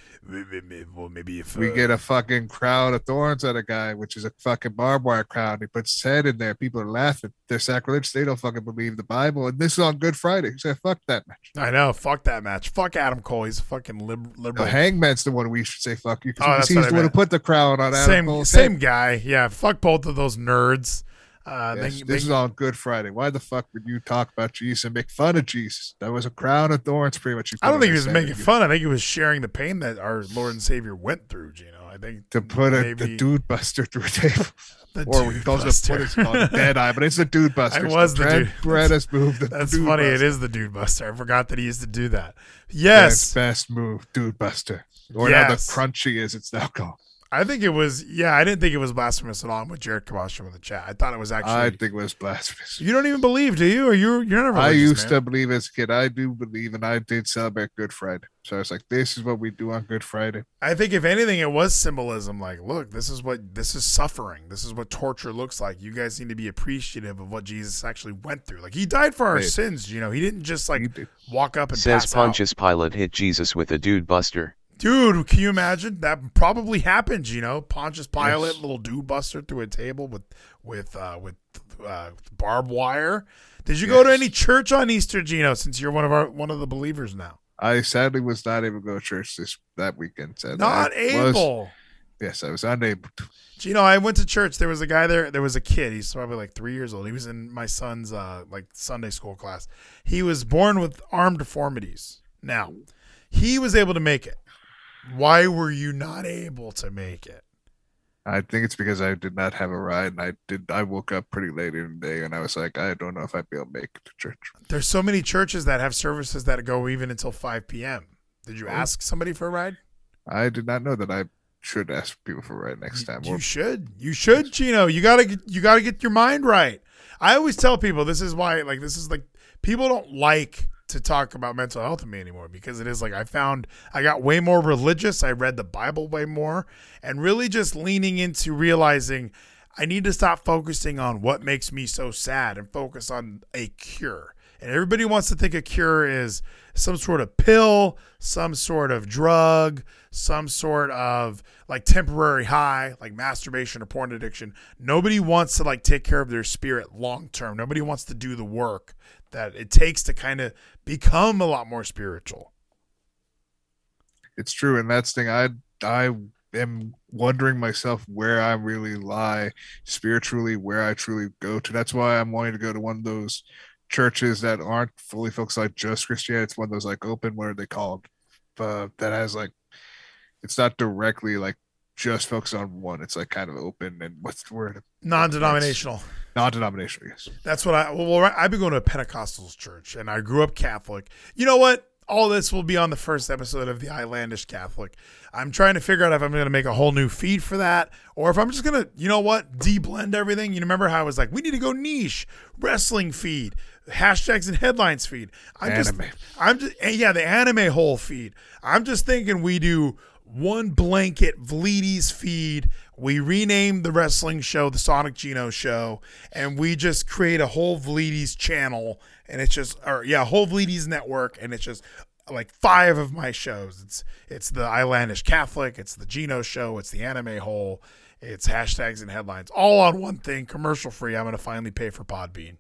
Well, maybe if We uh, get a fucking crown of thorns at a guy, which is a fucking barbed wire crown. He puts his head in there. People are laughing. They're sacrilegious. They don't fucking believe the Bible. And this is on Good Friday. He said, fuck that match. I know. Fuck that match. Fuck Adam Cole. He's a fucking lib- The liberal. Hangman's the one we should say fuck you Oh, he's the one who put the crown on Adam same Cole's same guy. Yeah. Fuck both of those nerds. Uh, Yes, they- this they- is on Good Friday. Why the fuck would you talk about Jesus and make fun of Jesus? That was a crown of thorns, pretty much. you I don't think he was making fun. I think he was sharing the pain that our Lord and Savior went through. Gino. I think To put a, the dude buster through a table. the or dude calls it buster. what is it called? A dead eye, but it's a dude buster. I was the Trent dude. Beretta move. The That's dude funny. It buster. is the dude buster. I forgot that he used to do that. Yes, best move, dude buster. Or now the crunchy is it's now called. I think it was. Yeah, I didn't think it was blasphemous at all. I'm with Jared Kabashim in the chat. I thought it was actually. I think it was blasphemous. you don't even believe, do you? Or you're you're never. I used to believe as a kid. I do believe, and I did celebrate Good Friday. So I was like, "This is what we do on Good Friday." I think if anything, it was symbolism. Like, look, this is what this is suffering. This is what torture looks like. You guys need to be appreciative of what Jesus actually went through. Like, he died for our Right. sins. You know, he didn't just like did. walk up and Says pass out. Pontius Pilate hit Jesus with a dude buster. Dude, can you imagine that? Probably happened. You know, Pontius Pilate, Yes. little dude buster through a table with with uh, with uh, barbed wire. Did you go to any church on Easter, Gino? Since you're one of our one of the believers now, I sadly was not able to go to church this that weekend. Sadly. not I was- able. yes, I was unable. To. Gino, I went to church. There was a guy there. There was a kid. He's probably like three years old. He was in my son's uh, like Sunday school class. He was born with arm deformities. Now, he was able to make it. Why were you not able to make it? I think it's because I did not have a ride, and I did. I woke up pretty late in the day, and I was like, I don't know if I'd be able to make it to church. There's so many churches that have services that go even until 5 p.m. Did you oh. ask somebody for a ride? I did not know that I should ask people for a ride next time. You Or should. You should, Gino. You gotta you gotta get your mind right. I always tell people this is why like this is like people don't like to talk about mental health with me anymore because it is like I found I got way more religious. I read the Bible way more and really just leaning into realizing I need to stop focusing on what makes me so sad and focus on a cure. And everybody wants to think a cure is some sort of pill, some sort of drug, some sort of like temporary high, like masturbation or porn addiction. Nobody wants to like take care of their spirit long term. Nobody wants to do the work that it takes to kind of become a lot more spiritual. it's true, and that's the thing. I I am wondering myself where I really lie spiritually, where I truly go to. That's why I'm wanting to go to one of those churches that aren't fully focused like just Christianity. It's one of those like open what are they called? uh, that has like it's not directly like just focused on one. It's like kind of open and what's the word? Non-denominational. Non-denominational. Yes. That's what I. Well, I've been going to a Pentecostal church, and I grew up Catholic. You know what? All this will be on the first episode of the Islandish Catholic. I'm trying to figure out if I'm going to make a whole new feed for that, or if I'm just going to, you know what, deblend everything. You remember how I was like, we need to go niche wrestling feed, hashtags and headlines feed. I'm Anime. just, I'm just, eh, yeah, the anime whole feed. I'm just thinking we do one blanket Vlides feed. We rename the wrestling show the Sonic Gino Show, and we just create a whole Vlides channel, and it's just, or yeah, whole Vlides network, and it's just like five of my shows. It's it's the Islandish Catholic, it's the Gino Show, it's the Anime Hole, it's hashtags and headlines, all on one thing, commercial free. I'm gonna finally pay for Podbean.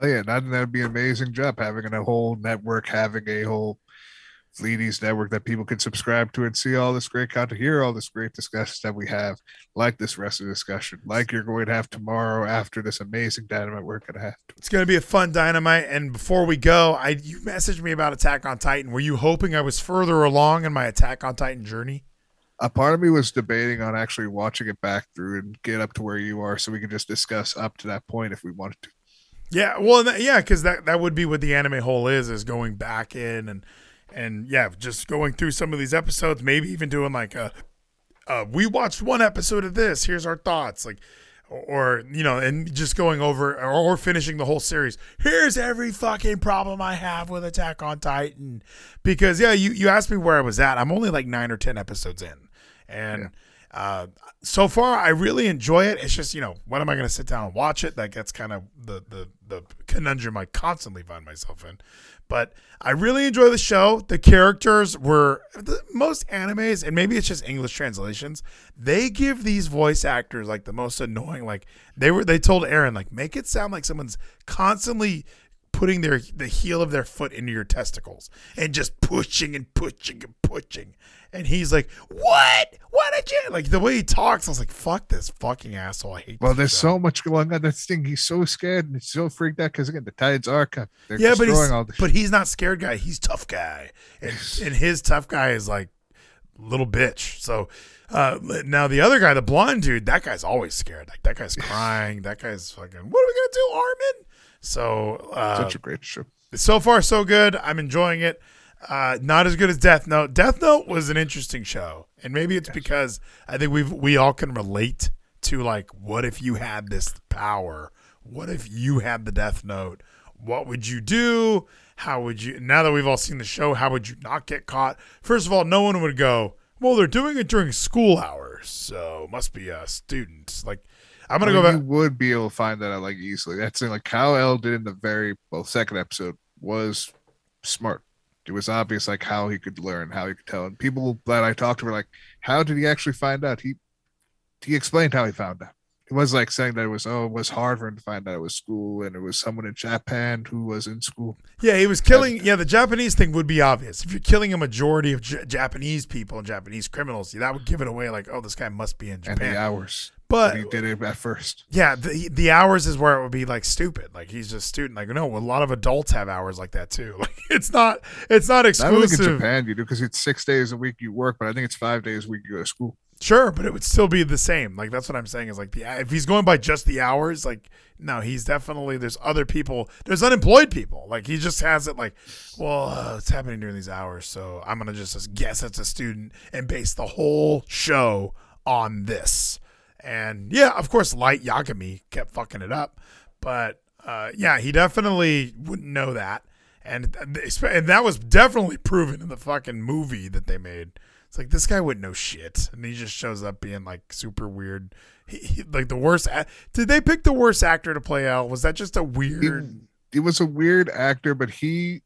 Oh yeah, that that'd be an amazing job having a whole network, having a whole Fleeties network that people can subscribe to and see all this great content, hear all this great discussions that we have, like this rest wrestling discussion, like you're going to have tomorrow after this amazing dynamite we're going to have. It's gonna be a fun dynamite. And before we go, I you messaged me about Attack on Titan. Were you hoping I was further along in my Attack on Titan journey? A part of me was debating on actually watching it back through and get up to where you are, so we could just discuss up to that point if we wanted to. Yeah, well, yeah, because that that would be what the anime hole is is going back in and and yeah, just going through some of these episodes, maybe even doing like a, uh, we watched one episode of this. Here's our thoughts, like, or you know, and just going over or, or finishing the whole series. Here's every fucking problem I have with Attack on Titan, because yeah, you you asked me where I was at. I'm only like nine or ten episodes in, and. Uh, so far, I really enjoy it. It's just you know, when am I going to sit down and watch it? Like that's kind of the the the conundrum I constantly find myself in. But I really enjoy the show. The characters were the, most animes, and maybe it's just English translations. They give these voice actors like the most annoying. Like they were, they told Aaron like make it sound like someone's constantly putting their the heel of their foot into your testicles and just pushing and pushing and pushing. And he's like, "What? What did you like?" The way he talks, I was like, "Fuck this fucking asshole! I hate." Well, there's show. so much going on. That's the thing. He's so scared and he's so freaked out because again, the tides are coming. They're yeah, but he's but he's not scared guy. He's tough guy, and and his tough guy is like little bitch. So uh, now the other guy, the blonde dude, that guy's always scared. Like that guy's crying. That guy's fucking. What are we gonna do, Armin? So uh, such a great show. so far so good. I'm enjoying it. Uh, not as good as Death Note. Death Note was an interesting show, and maybe it's because I think we've we all can relate to like, what if you had this power? What if you had the Death Note? What would you do? How would you? Now that we've all seen the show, how would you not get caught? First of all, no one would go. Well, they're doing it during school hours, so must be a student. Like, I'm gonna I go back. You would be able to find that out like easily. That's the like Kyle L did in the very well second episode was smart. It was obvious like how he could learn, how he could tell. And people that I talked to were like, "How did he actually find out?" He he explained how he found out. It was like saying that it was oh, it was hard for him to find out it was school, and it was someone in Japan who was in school. Yeah, he was killing. Yeah, the Japanese thing would be obvious. If you're killing a majority of J- Japanese people and Japanese criminals, that would give it away. Like, oh, this guy must be in And Japan. the hours, But- he did it at first. yeah, the the hours is where it would be like stupid. Like he's just student. Like no, a lot of adults have hours like that too. Like it's not it's not I don't think in exclusive. Japan you do because it's six days a week you work, but I think it's five days a week you go to school. Sure, but it would still be the same. Like that's what I'm saying is like the if he's going by just the hours, like no, he's definitely there's other people. There's unemployed people. Like he just has it like, well, uh, it's happening during these hours, so I'm gonna just guess it's a student and base the whole show on this. And yeah, of course, Light Yagami kept fucking it up, but uh, yeah, he definitely wouldn't know that. And, and that was definitely proven in the fucking movie that they made. It's like this guy wouldn't know shit, and he just shows up being like super weird. He, he- like the worst. Did they pick the worst actor to play L? Was that just a weird? he was a weird actor, but he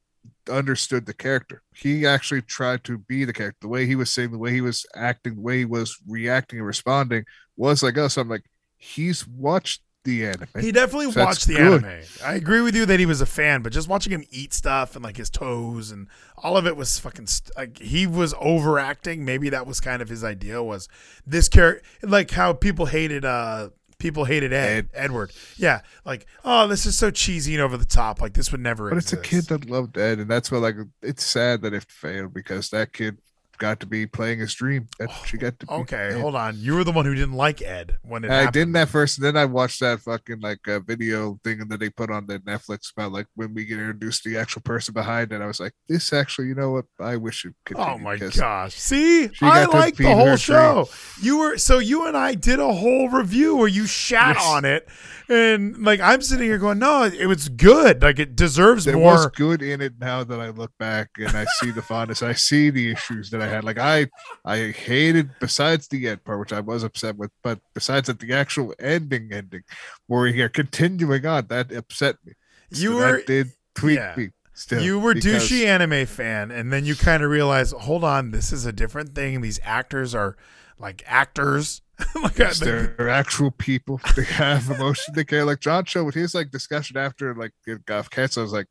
understood the character. He actually tried to be the character. The way he was saying, the way he was acting, the way he was reacting and responding was like us. I'm like, he's watched the anime. He definitely So watched the good. anime. I agree with you that he was a fan, but just watching him eat stuff and like his toes and all of it was fucking st- like he was overacting. Maybe that was kind of his idea was this character, like how people hated uh people hated Ed, Ed. Edward. Yeah, like oh, this is so cheesy and over the top. Like this would never. But it's a kid that loved Ed, and that's why like it's sad that it failed because that kid got to be playing his dream. That she got to. Be Okay, Ed. hold on. You were the one who didn't like Ed when it I happened. didn't at first, and then I watched that fucking like uh, video thing that they put on the Netflix about like when we get introduced to the actual person behind it. I was like, this actually, you know what? I wish it could. Oh my gosh! See, I like the whole show. You were so you and I did a whole review where you shat Yes. on it, and like I'm sitting here going, no, it was good. Like it deserves There more. was good in it now that I look back and I see the fondness. I see the issues that I had. Like I, I hated besides the end part, which I was upset with, but besides that, the actual ending, ending, where you're continuing on, that upset me. You So were- that did tweak yeah. me. Still, you were because- douchey anime fan, and then you kind of realize, hold on, this is a different thing. These actors are like actors. like Yes, I- they're actual people. They have emotion. They care. Like John Cho with his like discussion after like it got canceled, I was like,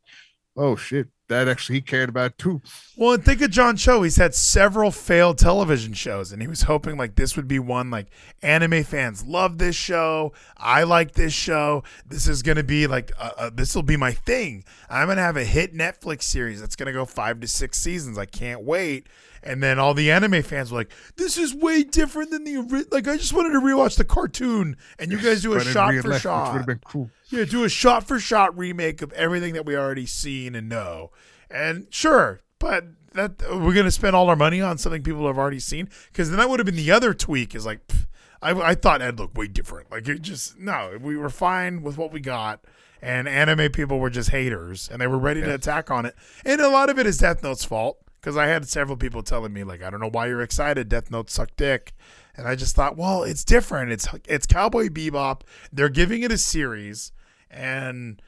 oh shit, that actually he cared about too. Well, and think of John Cho. He's had several failed television shows, and he was hoping like this would be one like anime fans love this show. I like this show. This is gonna be like uh, uh, this will be my thing. I'm gonna have a hit Netflix series that's gonna go five to six seasons. I can't wait. And then all the anime fans were like, "This is way different than the like." I just wanted to rewatch the cartoon, and you guys do a shot for life, Which would shot. have been cool. Yeah, do a shot for shot remake of everything that we already seen and know. And sure, but that we're gonna spend all our money on something people have already seen because then that would have been the other tweak. Is like, pff, I, I thought Ed looked way different. Like it just no, we were fine with what we got. And anime people were just haters, and they were ready to attack on it. And a lot of it is Death Note's fault because I had several people telling me like, I don't know why you're excited. Death Note sucked dick, and I just thought, well, it's different. It's it's Cowboy Bebop. They're giving it a series, and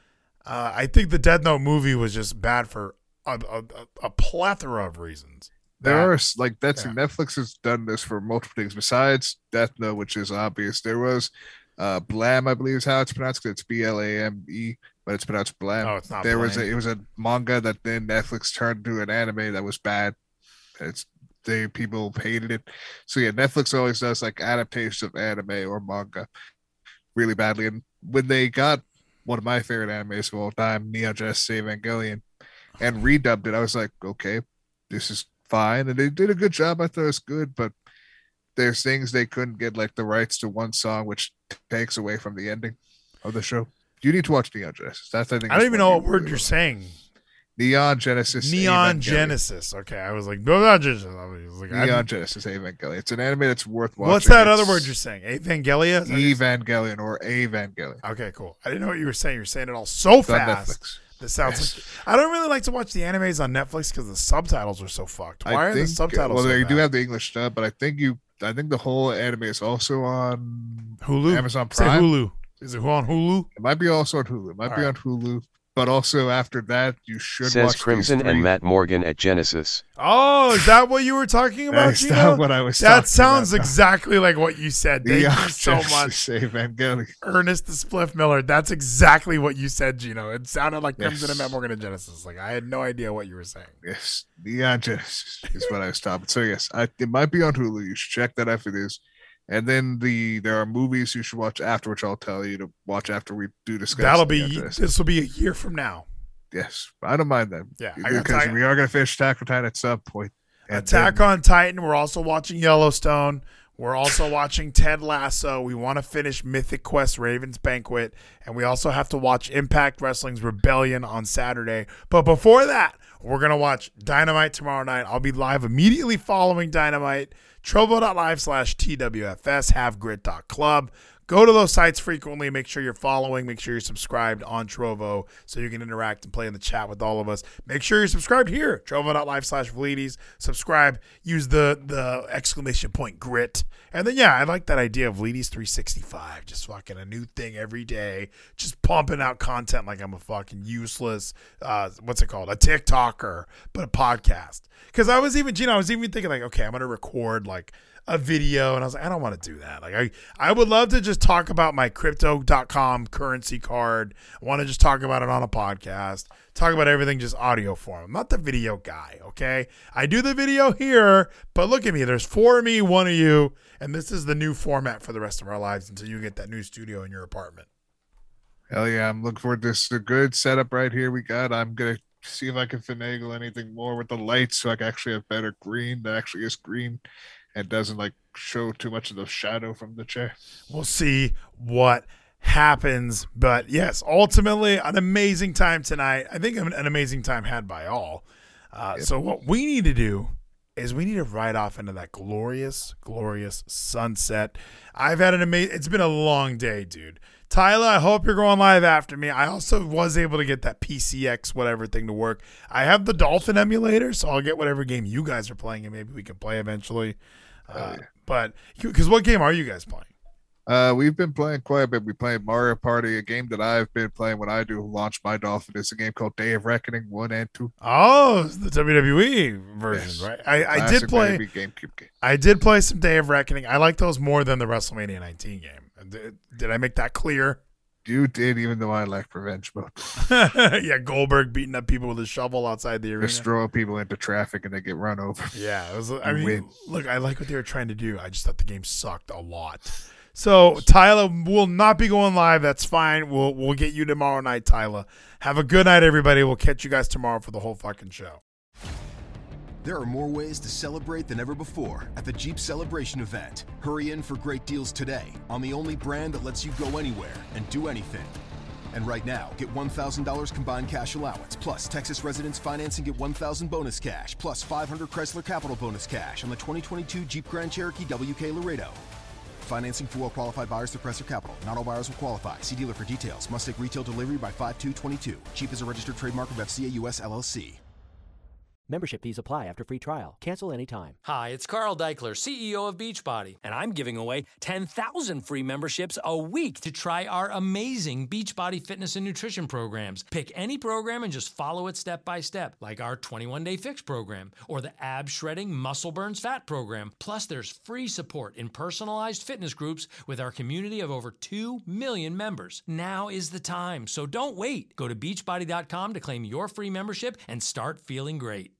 uh, I think the Death Note movie was just bad for a, a, a- plethora of reasons. There That- are like that's yeah. Netflix has done this for multiple things besides Death Note, which is obvious. There was uh Blam, I believe is how it's pronounced. 'cause It's B L A M E, but it's pronounced Blam. Oh, it's not there was a, it was a manga that then Netflix turned to an anime that was bad. It's they people hated it. So yeah, Netflix always does like adaptations of anime or manga really badly. And when they got one of my favorite animes of all time, Neon Genesis Evangelion, and redubbed it, I was like, okay, this is fine. And they did a good job. I thought it was good, but there's things they couldn't get like the rights to one song, which takes away from the ending of the show. You need to watch Neon Genesis. That's I think. I don't even know what word really you're saying. Neon Genesis. Neon Evangelion. Genesis. Okay, I was like, Neon Genesis. I was like, I- Neon Genesis Evangelion. It's an anime that's worth watching. what's that It's other word you're saying? Evangelia. Is that what you're saying? Evangelion or Evangelion. Okay, cool. I didn't know what you were saying. You're saying it all so It's fast. Netflix. This sounds. Yes. Like, I don't really like to watch the animes on Netflix because the subtitles are so fucked. Why I are think, the subtitles? Well, so they do have the English dub, but I think you. I think the whole anime is also on Hulu. Amazon Prime. Hulu. Is it on Hulu? It might be also on Hulu. It might All be right. on Hulu. But also after that, you should Says watch Crimson three. and Matt Morgan at Genesis. Oh, is that what you were talking about, That's Gino? not what I was That talking sounds about. exactly like what you said. Thank Neon you so Genesis much, Evangelion. Ernest the Spliff Miller. That's exactly what you said, Gino. It sounded like Crimson Yes. and Matt Morgan and Genesis. Like I had no idea what you were saying. Yes, Neon Genesis is what I was talking. So yes, I, it might be on Hulu. You should check that out if it is. And then the there are movies you should watch after, which I'll tell you to watch after we do discuss. That'll be. This will be a year from now. Yes, I don't mind that. Yeah, because we are going to finish Attack on Titan at some point. Attack then- on Titan. We're also watching Yellowstone. We're also watching Ted Lasso. We want to finish Mythic Quest Raven's Banquet. And we also have to watch Impact Wrestling's Rebellion on Saturday. But before that, we're going to watch Dynamite tomorrow night. I'll be live immediately following Dynamite. Trovo.live slash TWFS, havegrit.club. Go to those sites frequently. Make sure you're following. Make sure you're subscribed on Trovo so you can interact and play in the chat with all of us. Make sure you're subscribed here, trovo.live slash Vleeties. Subscribe. Use the the exclamation point grit. And then, yeah, I like that idea of Vleeties 365. Just fucking a new thing every day. Just pumping out content like I'm a fucking useless, uh, what's it called? A TikToker, but a podcast. Because I was even, Gino, I was even thinking, like, okay, I'm going to record like a video, and I was like, I don't want to do that. Like, I I would love to just talk about my crypto.com currency card. I want to just talk about it on a podcast. Talk about everything just audio form. I'm not the video guy, okay? I do the video here, but look at me. There's four of me, one of you, and this is the new format for the rest of our lives until you get that new studio in your apartment. Hell yeah, I'm looking forward to this. A good setup right here we got. I'm gonna see if I can finagle anything more with the lights so I can actually have better green that actually is green and doesn't like show too much of the shadow from the chair. We'll see what happens. But yes, ultimately, an amazing time tonight. I think an amazing time had by all. Uh, yep. So, what we need to do is we need to ride off into that glorious, glorious sunset. I've had an amazing, it's been a long day, dude. Tyler, I hope you're going live after me. I also was able to get that PCX whatever thing to work. I have the Dolphin emulator, so I'll get whatever game you guys are playing, and maybe we can play eventually. Uh, yeah. But because what game are you guys playing? Uh, we've been playing quite a bit. We played Mario Party, a game that I've been playing when I do launch my Dolphin. It's a game called Day of Reckoning One and Two. Oh, the WWE version, yes. right? I, I did play GameCube game. I did play some Day of Reckoning. I like those more than the WrestleMania 19 game. Did, did I make that clear? You did, even though I like revenge mode. yeah, Goldberg beating up people with a shovel outside the arena. Just throw people into traffic and they get run over. Yeah, it was. I mean, win. look, I like what they were trying to do. I just thought the game sucked a lot. So Tyler will not be going live. That's fine. We'll we'll get you tomorrow night, Tyler. Have a good night, everybody. We'll catch you guys tomorrow for the whole fucking show. There are more ways to celebrate than ever before at the Jeep Celebration event. Hurry in for great deals today on the only brand that lets you go anywhere and do anything. And right now, get $1,000 combined cash allowance, plus Texas residents financing get 1,000 bonus cash, plus 500 Chrysler Capital bonus cash on the 2022 Jeep Grand Cherokee WK Laredo. Financing for well qualified buyers through Chrysler Capital. Not all buyers will qualify. See dealer for details. Must take retail delivery by 5222. Jeep is a registered trademark of FCA US LLC. Membership fees apply after free trial. Cancel anytime. Hi, it's Carl Daikeler, CEO of Beachbody, and I'm giving away 10,000 free memberships a week to try our amazing Beachbody fitness and nutrition programs. Pick any program and just follow it step by step, like our 21 day fix program or the ab shredding muscle burns fat program. Plus, there's free support in personalized fitness groups with our community of over 2 million members. Now is the time, so don't wait. Go to beachbody.com to claim your free membership and start feeling great.